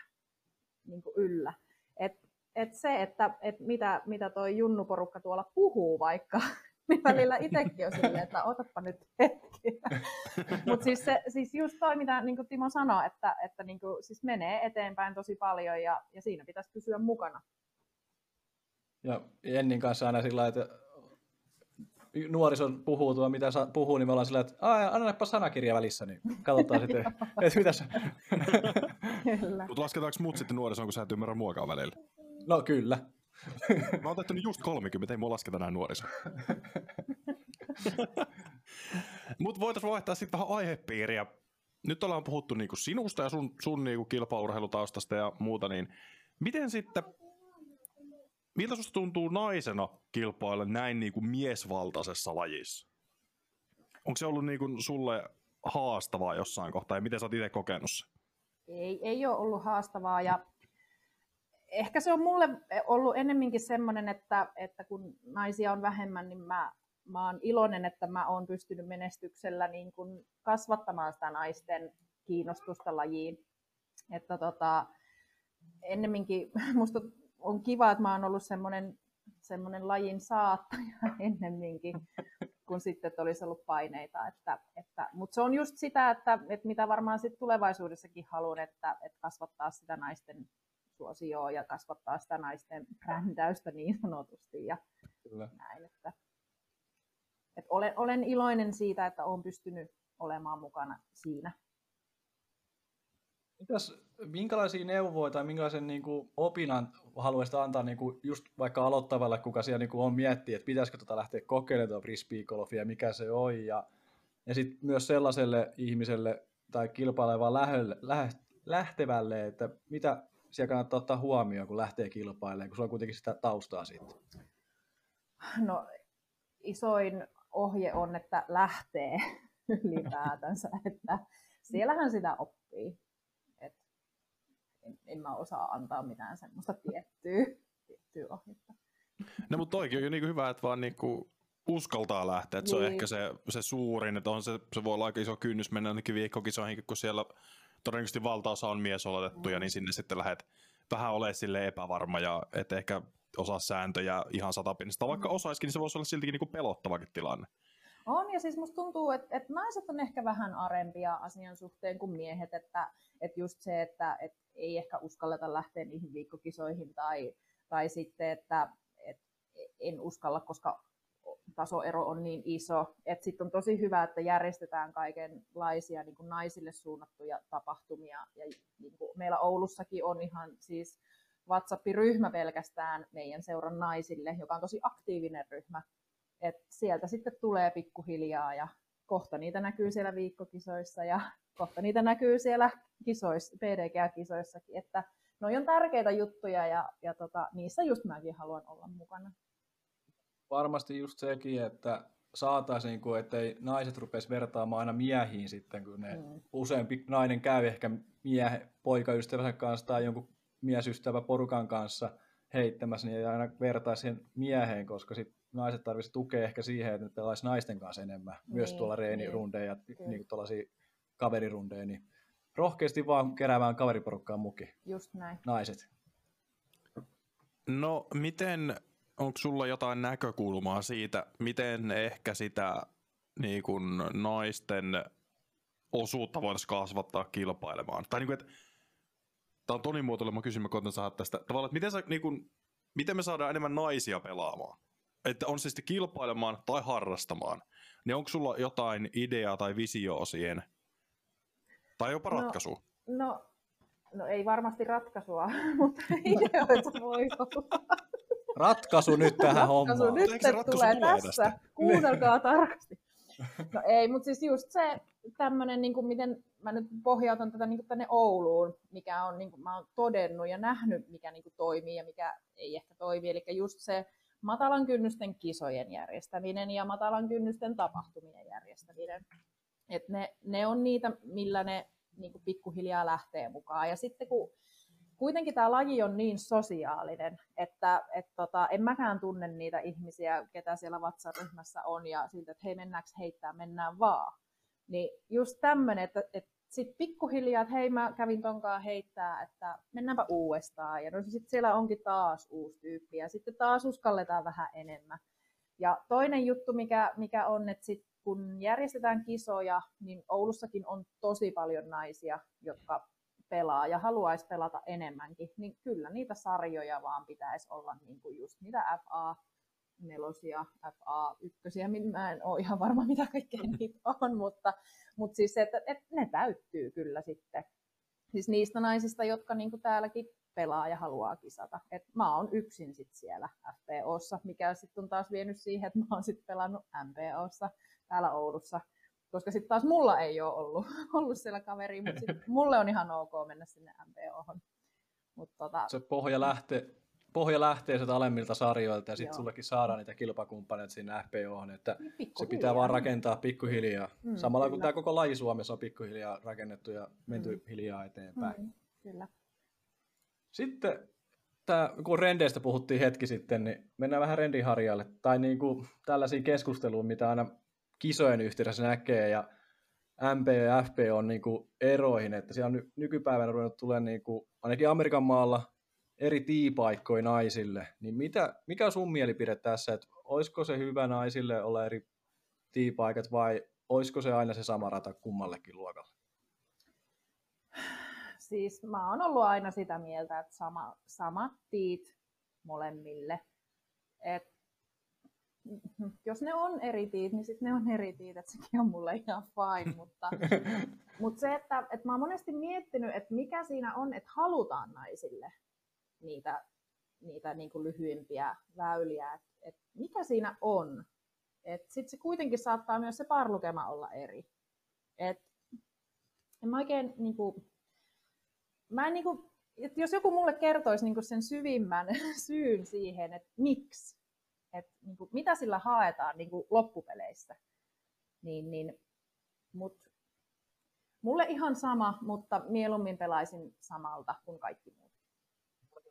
niin yllä. Et, et se, että et mitä, mitä toi junnuporukka tuolla puhuu vaikka, [laughs] niin välillä itsekin on silleen, että otapa nyt hetki. [laughs] Mutta siis, se, siis just toi, mitä niin kuin Timo sanoi, että, että niin kuin, siis menee eteenpäin tosi paljon ja, ja siinä pitäisi pysyä mukana. Ja Jennin kanssa aina sillä että nuorison puhuu tuo, mitä sa- puhuu, niin me ollaan sillä, että annanepa sanakirja välissä, niin katsotaan sitten, [laughs] että mitäs. Mutta lasketaanko muut sitten nuorison, kun sä et ymmärrä muokaa välillä? No kyllä. Mä oon tehty just 30, ei mua lasketa näin nuoriso. [laughs] Mutta voitaisiin vaihtaa sitten vähän aihepiiriä. Nyt ollaan puhuttu niinku sinusta ja sun, sun niinku kilpaurheilutaustasta ja muuta, niin miten sitten Miltä susta tuntuu naisena kilpailla näin niin kuin miesvaltaisessa lajissa? Onko se ollut niin kuin sulle haastavaa jossain kohtaa ja miten sä oot itse kokenut se? Ei, ei ole ollut haastavaa ja ehkä se on mulle ollut ennemminkin semmoinen, että, että kun naisia on vähemmän, niin mä, mä oon iloinen, että mä oon pystynyt menestyksellä niin kuin kasvattamaan sitä naisten kiinnostusta lajiin. Että tota, ennemminkin [laughs] musta on kiva, että mä oon ollut semmoinen, semmoinen lajin saattaja [laughs] ennemminkin, kun sitten että olisi ollut paineita. Että, että, Mutta se on just sitä, että, että mitä varmaan sit tulevaisuudessakin haluan, että, että kasvattaa sitä naisten suosioa ja kasvattaa sitä naisten brändäystä niin sanotusti. Ja Kyllä. näin, että, että olen, olen iloinen siitä, että olen pystynyt olemaan mukana siinä. Mitäs, minkälaisia neuvoja tai minkälaisen niin kuin, opinan haluaisit antaa niin kuin, just vaikka aloittavalle, kuka siellä niin kuin, on miettiä, että pitäisikö tota lähteä kokeilemaan frisbee mikä se on, ja, ja sitten myös sellaiselle ihmiselle tai kilpailevaan lähelle, lähe, lähtevälle, että mitä siellä kannattaa ottaa huomioon, kun lähtee kilpailemaan, kun sulla on kuitenkin sitä taustaa siitä? No isoin ohje on, että lähtee [laughs] ylipäätänsä, että siellähän sitä oppii en, en mä osaa antaa mitään semmoista tiettyä, tiettyä ohjetta. No mutta toikin on jo niin hyvä, että vaan niinku uskaltaa lähteä, että niin. se on niin. ehkä se, se suurin, että on se, se voi olla aika iso kynnys mennä ainakin viikkokisoihin, kun siellä todennäköisesti valtaosa on miesoletettuja, mm. niin sinne sitten lähdet vähän ole sille epävarma ja et ehkä osaa sääntöjä ihan satapinnista. Vaikka mm. osaiskin, niin se voisi olla siltikin niinku pelottavakin tilanne. On, ja siis musta tuntuu, että, että naiset on ehkä vähän arempia asian suhteen kuin miehet, että, että just se, että, että ei ehkä uskalleta lähteä niihin viikkokisoihin tai, tai sitten, että, että en uskalla, koska tasoero on niin iso. Että sitten on tosi hyvä, että järjestetään kaikenlaisia niin kuin naisille suunnattuja tapahtumia. Ja niin kuin meillä Oulussakin on ihan siis WhatsApp-ryhmä pelkästään meidän seuran naisille, joka on tosi aktiivinen ryhmä. Et sieltä sitten tulee pikkuhiljaa ja kohta niitä näkyy siellä viikkokisoissa ja kohta niitä näkyy siellä kisoissa, PDG-kisoissakin, että noi on tärkeitä juttuja ja, ja tota, niissä just mäkin haluan olla mukana. Varmasti just sekin, että saataisiin, kun ettei naiset rupesi vertaamaan aina miehiin sitten, kun ne mm. useampi nainen käy ehkä miehe, poikaystävänsä kanssa tai jonkun miesystävä porukan kanssa heittämässä, niin ei aina vertaa siihen mieheen, koska sit naiset tarvitsisi tukea ehkä siihen, että ne pelaisi naisten kanssa enemmän, niin, myös tuolla reenirundeja niin. ja niin tuollaisia kaverirundeja, niin rohkeasti vaan keräämään kaveriporukkaan muki. Just näin. Naiset. No, miten, onko sulla jotain näkökulmaa siitä, miten ehkä sitä niin kun, naisten osuutta voitaisiin kasvattaa kilpailemaan? Tai niin kuin, että Tämä on Toni muotoilema kysymys, mä koitan saada tästä. Tavallaan, että miten, sä, niin kun, miten me saadaan enemmän naisia pelaamaan? Että on se sitten kilpailemaan tai harrastamaan. Niin onko sulla jotain ideaa tai visioa siihen? Tai jopa no, ratkaisu? No, no ei varmasti ratkaisua, [laughs] mutta ideoita voi olla. Ratkaisu nyt tähän ratkaisu hommaan. Nyt ratkaisu tulee, tulee tässä. Tästä? Kuunnelkaa [laughs] tarkasti. No ei, mutta siis just se tämmöinen, niin miten mä nyt pohjautan tätä niin tänne Ouluun, mikä on, niin kuin mä oon todennut ja nähnyt, mikä niin toimii ja mikä ei ehkä toimi. Eli just se matalan kynnysten kisojen järjestäminen ja matalan kynnysten tapahtumien järjestäminen. Et ne, ne on niitä, millä ne niin pikkuhiljaa lähtee mukaan. Ja sitten kun kuitenkin tämä laji on niin sosiaalinen, että et tota, en mäkään tunne niitä ihmisiä, ketä siellä WhatsApp-ryhmässä on, ja siltä, että hei, mennäänkö heittää, mennään vaan. Niin just tämmöinen, että, että sitten pikkuhiljaa, että hei mä kävin tonkaan heittää, että mennäänpä uudestaan. Ja no sitten siellä onkin taas uusi tyyppi ja sitten taas uskalletaan vähän enemmän. Ja toinen juttu, mikä, mikä on, että sit kun järjestetään kisoja, niin Oulussakin on tosi paljon naisia, jotka pelaa ja haluaisi pelata enemmänkin, niin kyllä niitä sarjoja vaan pitäisi olla niin kuin just niitä FA nelosia, FA ykkösiä, mä en ole ihan varma mitä kaikkea niitä on, mutta, mutta siis että, että ne täyttyy kyllä sitten. Siis niistä naisista, jotka niin kuin täälläkin pelaa ja haluaa kisata. Et mä oon yksin sit siellä FPOssa, mikä sitten on taas vienyt siihen, että mä oon sitten pelannut MPOssa täällä Oulussa. Koska sitten taas mulla ei ole ollut, [laughs] ollut siellä kaveri, mutta sit [laughs] mulle on ihan ok mennä sinne MPOhon. Mut tota... Se pohja lähtee, pohja lähtee sieltä alemmilta sarjoilta ja sitten sullekin saadaan niitä kilpakumppaneita sinne FPOhon, että niin se pitää vaan rakentaa pikkuhiljaa. Mm, Samalla kyllä. kun tämä koko laji Suomessa on pikkuhiljaa rakennettu ja menty mm. hiljaa eteenpäin. Mm, kyllä. Sitten tämä, kun rendeistä puhuttiin hetki sitten, niin mennään vähän rendiharjalle. Tai niin kuin tällaisiin keskusteluun, mitä aina kisojen yhteydessä näkee ja MP ja FP on niin kuin eroihin, että siellä on nykypäivänä ruvennut tulee niin kuin, ainakin Amerikan maalla eri tiipaikkoja naisille, niin mitä, mikä on sun mielipide tässä, että olisiko se hyvä naisille olla eri tiipaikat vai olisiko se aina se sama rata kummallekin luokalle? Siis mä oon ollut aina sitä mieltä, että sama, samat tiit molemmille. Et, jos ne on eri tiit, niin sitten ne on eri tiit, että sekin on mulle ihan fine, mutta, [laughs] mutta se, että, että mä oon monesti miettinyt, että mikä siinä on, että halutaan naisille niitä, niitä niin kuin lyhyempiä väyliä, että et mikä siinä on. Sitten se kuitenkin saattaa myös se parlukema olla eri. Et, en mä oikein, niin kuin, mä en, niin kuin, jos joku mulle kertoisi niin kuin sen syvimmän [laughs] syyn siihen, että miksi, että niin kuin, mitä sillä haetaan niin kuin loppupeleissä, niin, niin mut, mulle ihan sama, mutta mieluummin pelaisin samalta kuin kaikki muut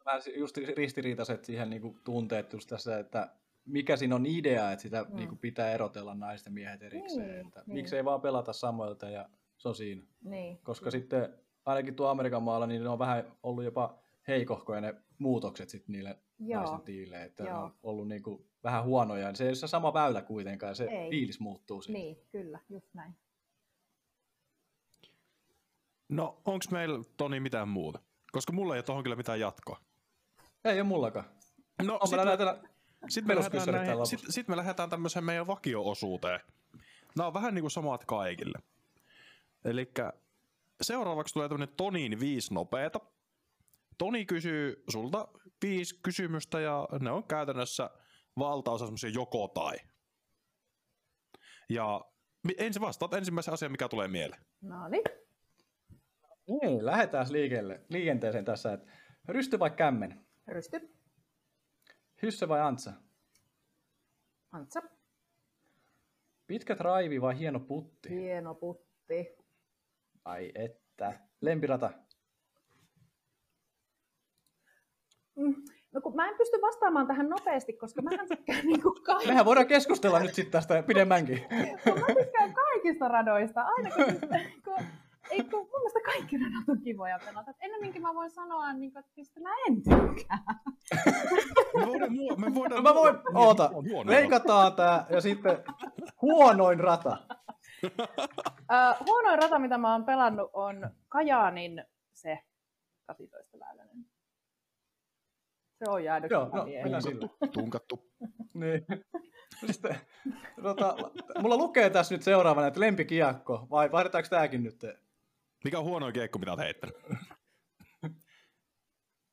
vähän just ristiriitaiset siihen niin kuin tunteet just tässä, että mikä siinä on idea, että sitä mm. niin kuin pitää erotella naisten miehet erikseen. Niin, että niin. Miksei vaan pelata samoilta ja se on siinä. Niin. Koska sitten ainakin tuo Amerikan maalla, niin ne on vähän ollut jopa heikohkoja ne muutokset sitten niille Joo. naisten tiille, että Joo. ne on ollut niin kuin vähän huonoja, niin se ei ole se sama väylä kuitenkaan, se Ei. fiilis muuttuu siinä. Niin, kyllä, just näin. No, onks meillä, Toni, mitään muuta? Koska mulla ei ole tohon kyllä mitään jatkoa. Ei ole mullakaan. No, meillä me, näitä sit me, lähdetään näihin, sit, sit me lähdetään tämmöiseen meidän vakio-osuuteen. Nämä on vähän niin kuin samat kaikille. Eli seuraavaksi tulee tämmöinen Tonin viisi nopeeta. Toni kysyy sulta viisi kysymystä ja ne on käytännössä valtaosa semmoisia joko tai. Ja ensin vastaat ensimmäisen asian, mikä tulee mieleen. No niin, Niin, lähdetään liikelle, liikenteeseen tässä. Et rysty vai kämmen? Rysty, Hysse vai antsa? Antsa, Pitkä raivi vai hieno putti? hieno putti. Ai että. Lempirata. Mm. No kun mä en pysty vastaamaan tähän nopeasti, koska mä tykkään [laughs] niinku kaikista. Mehän voidaan keskustella nyt sitten tästä pidemmänkin. [laughs] mä tykkään kaikista radoista, aina kun, [laughs] kun, ei, kun mun mielestä kaikki radat on kivoja pelata. Et ennemminkin mä voin sanoa, niin kuin, että mistä mä en tykkää. Me voidaan, me voidaan mä voin, oota, leikataan tää ja sitten huonoin rata. [laughs] Ö, huonoin rata, mitä mä oon pelannut, on Kajaanin se 18 väylänen. Se on jäänyt Joo, no, mennään sillä. Tunkattu. [laughs] Niin. Sitten, tota, mulla lukee tässä nyt seuraavana, että lempikiekko, vai vaihdetaanko tääkin nyt? Mikä on huonoin kiekko, mitä olet heittänyt? [laughs]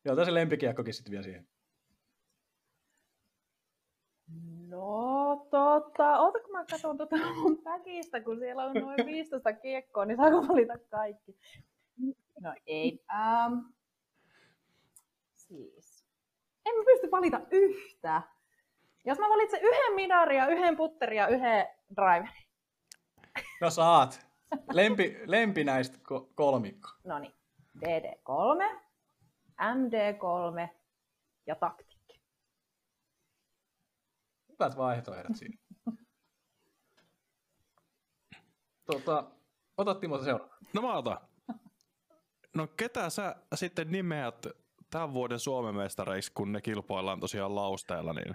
Joo, tässä lempikiekkokin sitten vielä siihen. No tota, oota kun mä katson tota mun päkistä, kun siellä on noin 15 kiekkoa, niin saanko valita kaikki? No ei. Um, siis. En mä pysty valita yhtä. Jos mä valitsen yhden midaria, yhden putteria, yhden driverin. No saat. Lempi, lempi näistä ko- kolmikko. No niin. DD3, MD3 ja taktikki. Hyvät vaihtoehdot siinä. Tota, ota Timo se seuraava. No mä otan. No ketä sä sitten nimeät tämän vuoden Suomen mestareiksi, kun ne kilpaillaan tosiaan lausteella, niin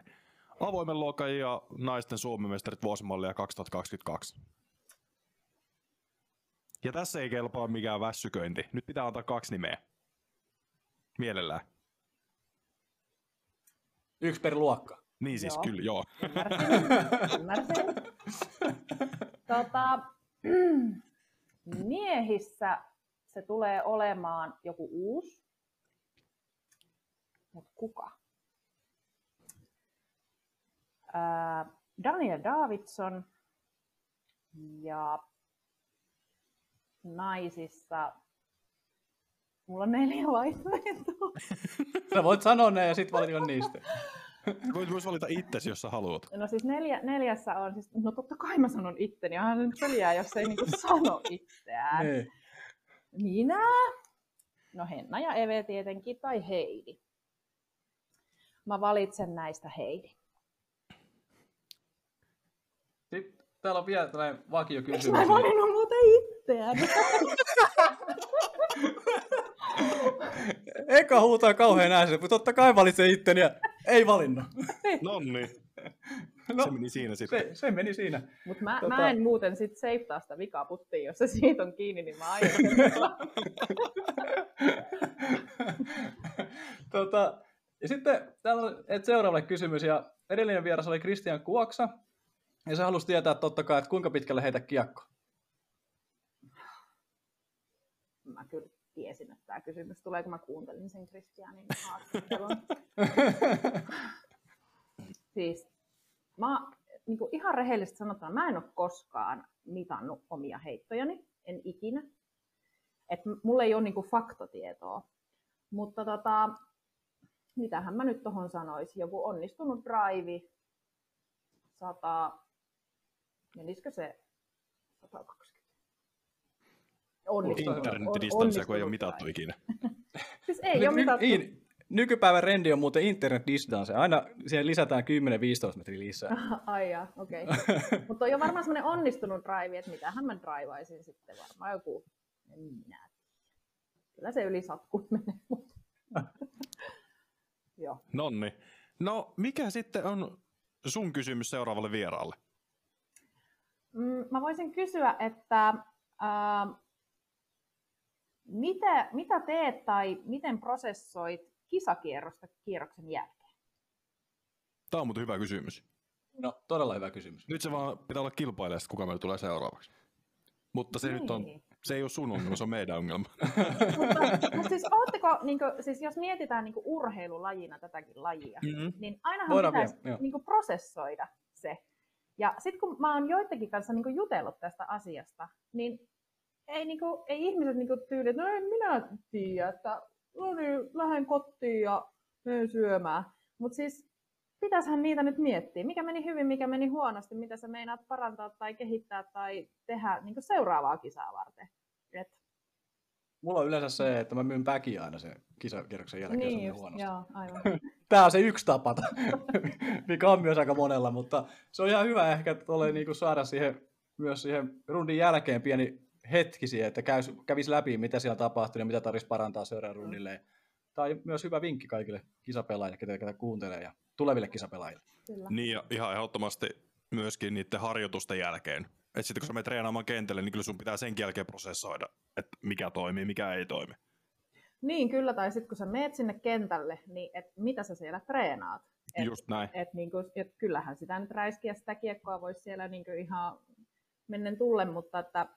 avoimen luokan ja naisten Suomen mestarit vuosimallia 2022. Ja tässä ei kelpaa mikään väsyköinti. Nyt pitää antaa kaksi nimeä. Mielellään. Yksi per luokka. Niin siis Joo. kyllä, joo. Ymmärsin. Ymmärsin. Tota, miehissä se tulee olemaan joku uusi. Mutta kuka? Ää, Daniel Davidson ja naisissa Mulla on neljä vaihtoehtoa. [laughs] Sä voit sanoa ne ja sitten valita niistä. Voit myös valita itsesi, jos sä haluat. No siis neljä, neljässä on, siis, no totta kai mä sanon itteni, onhan se nyt peliä, jos ei niinku sano itseään. Niin. Minä? No Henna ja Eve tietenkin, tai Heidi. Mä valitsen näistä Heidi. Sitten täällä on vielä tällainen Miksi vakiokysymys. mä en valinnut muuten itseään? [laughs] Eka huutaa kauhean äänsä, mutta totta kai valitse itteni ja ei valinnut. Nonni. No, Se meni siinä sitten. se, se meni siinä. Mutta mä, Tota- mä en muuten sit seiftaa sitä vikaputtia, jos se siitä on kiinni, niin mä aion [laughs] tota, ja sitten täällä on et seuraavalle kysymys, ja edellinen vieras oli Christian Kuoksa, ja se halusi tietää totta kai, että kuinka pitkälle heitä kiekko. Mä kyllä tiesin, että tämä kysymys tulee, kun mä kuuntelin sen Christianin [laughs] haastattelun. siis mä niin kuin ihan rehellisesti sanottuna, mä en ole koskaan mitannut omia heittojani, en ikinä. Et mulla ei ole niin kuin faktotietoa. Mutta tota, mitähän mä nyt tuohon sanoisin, joku onnistunut drive, 100, menisikö se 120? Onnistunut, Internetdistanssia, kun ei ole mitattu drive. ikinä. [laughs] Siis ei ole mitattu. Niin, nykypäivän rendi on muuten internet distance. Aina siihen lisätään 10-15 metriä lisää. [laughs] Ai jaa, okei. [laughs] Mutta on jo varmaan semmoinen onnistunut drive, että mitähän mä drivaisin sitten varmaan joku, en minä. Kyllä se yli satku menee. mutta- Joo. Nonni. No, mikä sitten on sun kysymys seuraavalle vieraalle? Mm, mä voisin kysyä, että ää, mitä, mitä teet tai miten prosessoit kisakierrosta kierroksen jälkeen? Tämä on muuten hyvä kysymys. No, todella hyvä kysymys. Nyt se vaan pitää olla kilpailija, kuka meillä tulee seuraavaksi. Mutta se niin. nyt on, Niin. se ei ole sun ongelma, se on meidän ongelma. [laughs] mutta, mutta siis, ootteko, niin kuin, siis jos mietitään niin urheilulajina tätäkin lajia, Mm-hmm. niin ainahan Voidaan pitäisi vielä, niin kuin prosessoida se. Ja sitten kun mä oon joidenkin kanssa niin kuin jutellut tästä asiasta, niin ei, niin kuin, ei ihmiset niin kuin tyyli, että no en minä tiedä, että no niin, lähden kotiin ja menen syömään. Mutta siis pitäisihän niitä nyt miettiä, mikä meni hyvin, mikä meni huonosti, mitä sä meinaat parantaa tai kehittää tai tehdä niin kuin seuraavaa kisaa varten. Et, Mulla on yleensä se, että mä myyn päkiä aina sen kisakierroksen jälkeen, jos on niin niin just, huonosti. joo, aivan. [laughs] Tämä on se yksi tapa, [laughs] mikä on myös aika monella, mutta se on ihan hyvä ehkä tuolle niinku saada siihen, myös siihen rundin jälkeen pieni hetki siihen, että käys, kävisi läpi, mitä siellä tapahtui ja mitä tarvitsisi parantaa seuraavan rundille. Tai myös hyvä vinkki kaikille kisapelaajille, ketä ketä kuuntelee ja tuleville kisapelaajille. Kyllä. Niin ja ihan ehdottomasti myöskin niiden harjoitusten jälkeen. Et sitten kun sä menet treenaamaan kentälle, niin kyllä sun pitää sen jälkeen prosessoida, että mikä toimii, mikä ei toimi. Niin, kyllä, tai sitten kun sä meet sinne kentälle, niin et mitä sä siellä treenaat? Et, Just näin. et niinku, et kyllähän sitä nyt räiskiä sitä kiekkoa voisi siellä niinku ihan mennen tulle, mutta että,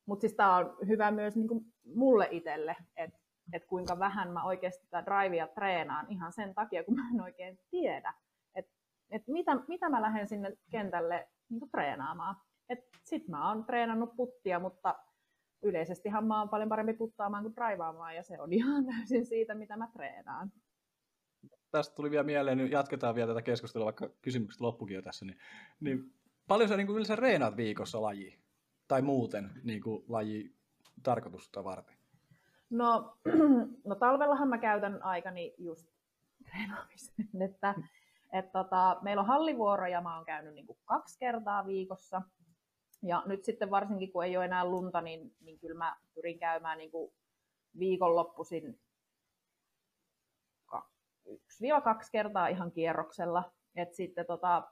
et, mut siis tämä on hyvä myös niinku mulle itselle, että et kuinka vähän mä oikeasti tätä drivea treenaan ihan sen takia, kun mä en oikein tiedä, että et mitä, mitä mä lähden sinne kentälle niinku treenaamaan. Sitten mä oon treenannut puttia, mutta yleisestihan mä oon paljon parempi puttaamaan kuin draivaamaan, ja se on [laughs] ihan täysin siitä, mitä mä treenaan. Tästä tuli vielä mieleen, niin jatketaan vielä tätä keskustelua, vaikka kysymykset loppukin jo tässä. Niin, niin paljon sä niin kuin yleensä reenaat viikossa laji tai muuten niin kuin laji tarkoitusta varten? No, [clears throat] no talvellahan mä käytän aikani just treenaamiseen, [laughs] että et tota, meillä on hallivuoroja, mä oon käynyt niin kaksi kertaa viikossa, ja nyt sitten varsinkin kun ei ole enää lunta, niin, niin kyllä mä pyrin käymään niin viikonloppuisin ka- yksi-kaksi kertaa ihan kierroksella. Et sitten tota,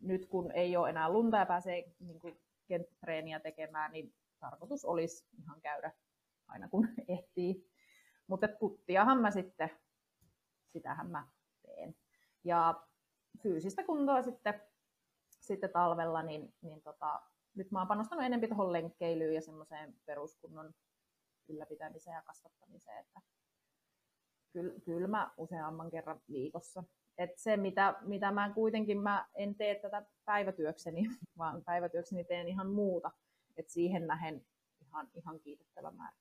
nyt kun ei ole enää lunta ja pääsee niin kenttätreeniä tekemään, niin tarkoitus olisi ihan käydä aina kun [laughs] ehtii. Mutta puttiahan mä sitten, sitähän mä teen. Ja fyysistä kuntoa sitten, sitten talvella, niin, niin tota, nyt mä oon panostanut enemmän tuohon lenkkeilyyn ja semmoiseen peruskunnon ylläpitämiseen ja kasvattamiseen, että kyllä, kyllä mä useamman kerran viikossa. Et se, mitä, mitä mä kuitenkin, mä en tee tätä päivätyökseni, [laughs] vaan päivätyökseni teen ihan muuta. Et siihen nähen ihan, ihan kiitettävä määrä.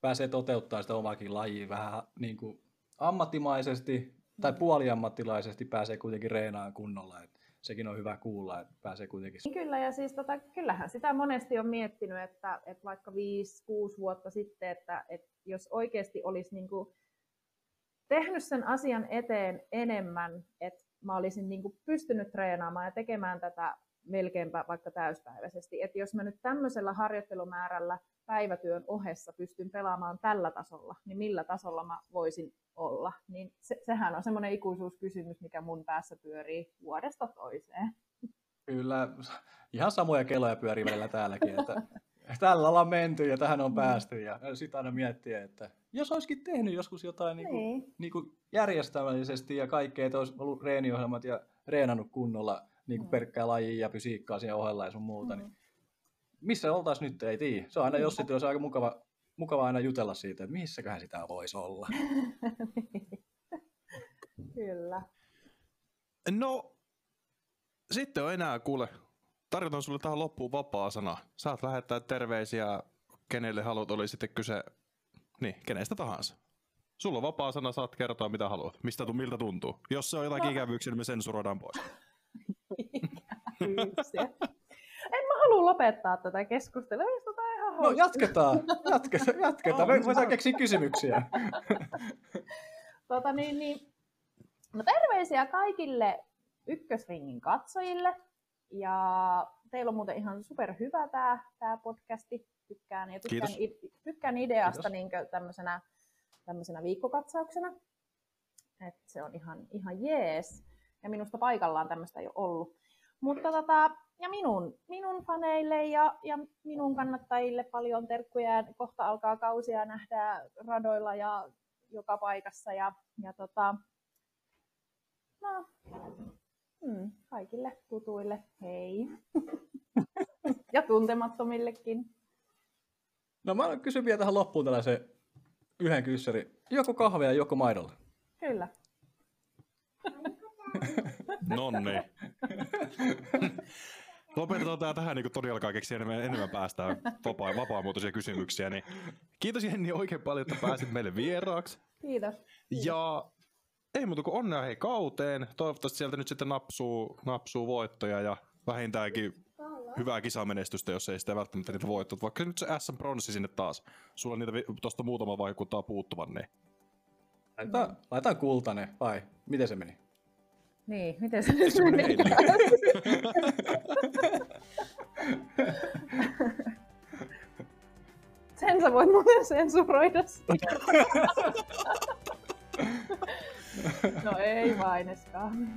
Pääsee toteuttaa sitä omaakin lajia vähän niin kuin ammattimaisesti tai puoliammattilaisesti pääsee kuitenkin reenaan kunnolla. Et sekin on hyvä kuulla, että pääsee kuitenkin... Niin Kyllä, ja siis tota, kyllähän sitä monesti on miettinyt, että, että vaikka 5-6 vuotta sitten, että, että jos oikeasti olisi niin kuin tehnyt sen asian eteen enemmän, että mä olisin niin kuin pystynyt treenaamaan ja tekemään tätä melkeinpä vaikka täyspäiväisesti. Että jos mä nyt tämmöisellä harjoittelumäärällä päivätyön ohessa pystyn pelaamaan tällä tasolla, niin millä tasolla mä voisin olla? Niin se, sehän on semmoinen ikuisuuskysymys, mikä mun päässä pyörii vuodesta toiseen. Kyllä, ihan samoja kelloja pyörii välillä täälläkin, että tällä ollaan menty ja tähän on päästy ja sitä aina miettii, että jos olisikin tehnyt joskus jotain niin kuin, Niin. niin kuin järjestelmällisesti ja kaikkea, että olisi ollut reeniohjelmat ja reenannut kunnolla niin kuin Mm. pelkkää lajia ja fysiikkaa siinä ohella ja sun muuta, niin Mm. missä oltaisiin nyt, ei tiedä. Se on aina Niinpä. jos sitten olisi aika mukava, mukava aina jutella siitä, että missäköhän sitä voisi olla. [laughs] Kyllä. No, sitten on enää kuule. Tarjotan sulle tähän loppuun vapaa sana. Saat lähettää terveisiä, kenelle haluat, oli sitten kyse, niin, kenestä tahansa. Sulla on vapaa sana, saat kertoa mitä haluat. Mistä, tu- miltä tuntuu. Jos se on jotakin No. ikävyyksiä, niin me sensuroidaan pois. En mä halua lopettaa tätä keskustelua. Eikö tota ihan No jatketaan, jatketaan, jatketaan. Me voidaan keksiä kysymyksiä. Tota, niin, niin. No, terveisiä kaikille ykkösringin katsojille. Ja teillä on muuten ihan superhyvä tämä tää podcasti. Tykkään, ja tykkään, Kiitos. i- tykkään ideasta Kiitos. niin tämmöisenä, tämmöisenä viikkokatsauksena. Et se on ihan, ihan jees. ja minusta paikallaan tämmöistä ei ole ollut. Mutta tota, ja minun, minun faneille ja, ja minun kannattajille paljon terkkuja. Kohta alkaa kausia nähdä radoilla ja joka paikassa. Ja, ja tota, no, hmm, kaikille tutuille hei. [laughs] ja tuntemattomillekin. No mä kysyn vielä tähän loppuun tällaisen yhden kyssäri. Joko kahvia, joko maidolla? Kyllä. [laughs] Nonni. Lopetetaan tää tähän, niin todella alkaa keksiä enemmän, enemmän päästään vapaa, vapaamuotoisia kysymyksiä. Niin kiitos Jenni oikein paljon, että pääsit meille vieraaksi. Kiitos. Ja ei muuta kuin onnea hei kauteen. Toivottavasti sieltä nyt sitten napsuu, napsuu voittoja ja vähintäänkin hyvää kisamenestystä, jos ei sitä välttämättä niitä voittoja. Vaikka nyt se S pronssi sinne taas. Sulla niitä tuosta muutama vaikuttaa puuttuvan, niin Laitetaan, laitetaan kultainen, vai miten se meni? Niin, miten se nyt meni? [laughs] Sen sä voit muuten sensuroida. [laughs] no ei vaineskaan.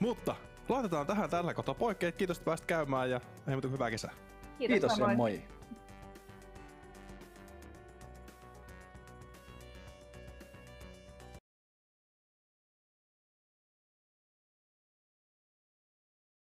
Mutta laitetaan tähän tällä kohtaa poikkeet. Kiitos, että pääsit käymään ja ei muuta kuin hyvää kesää. Kiitos, Kiitos ja samoin. moi.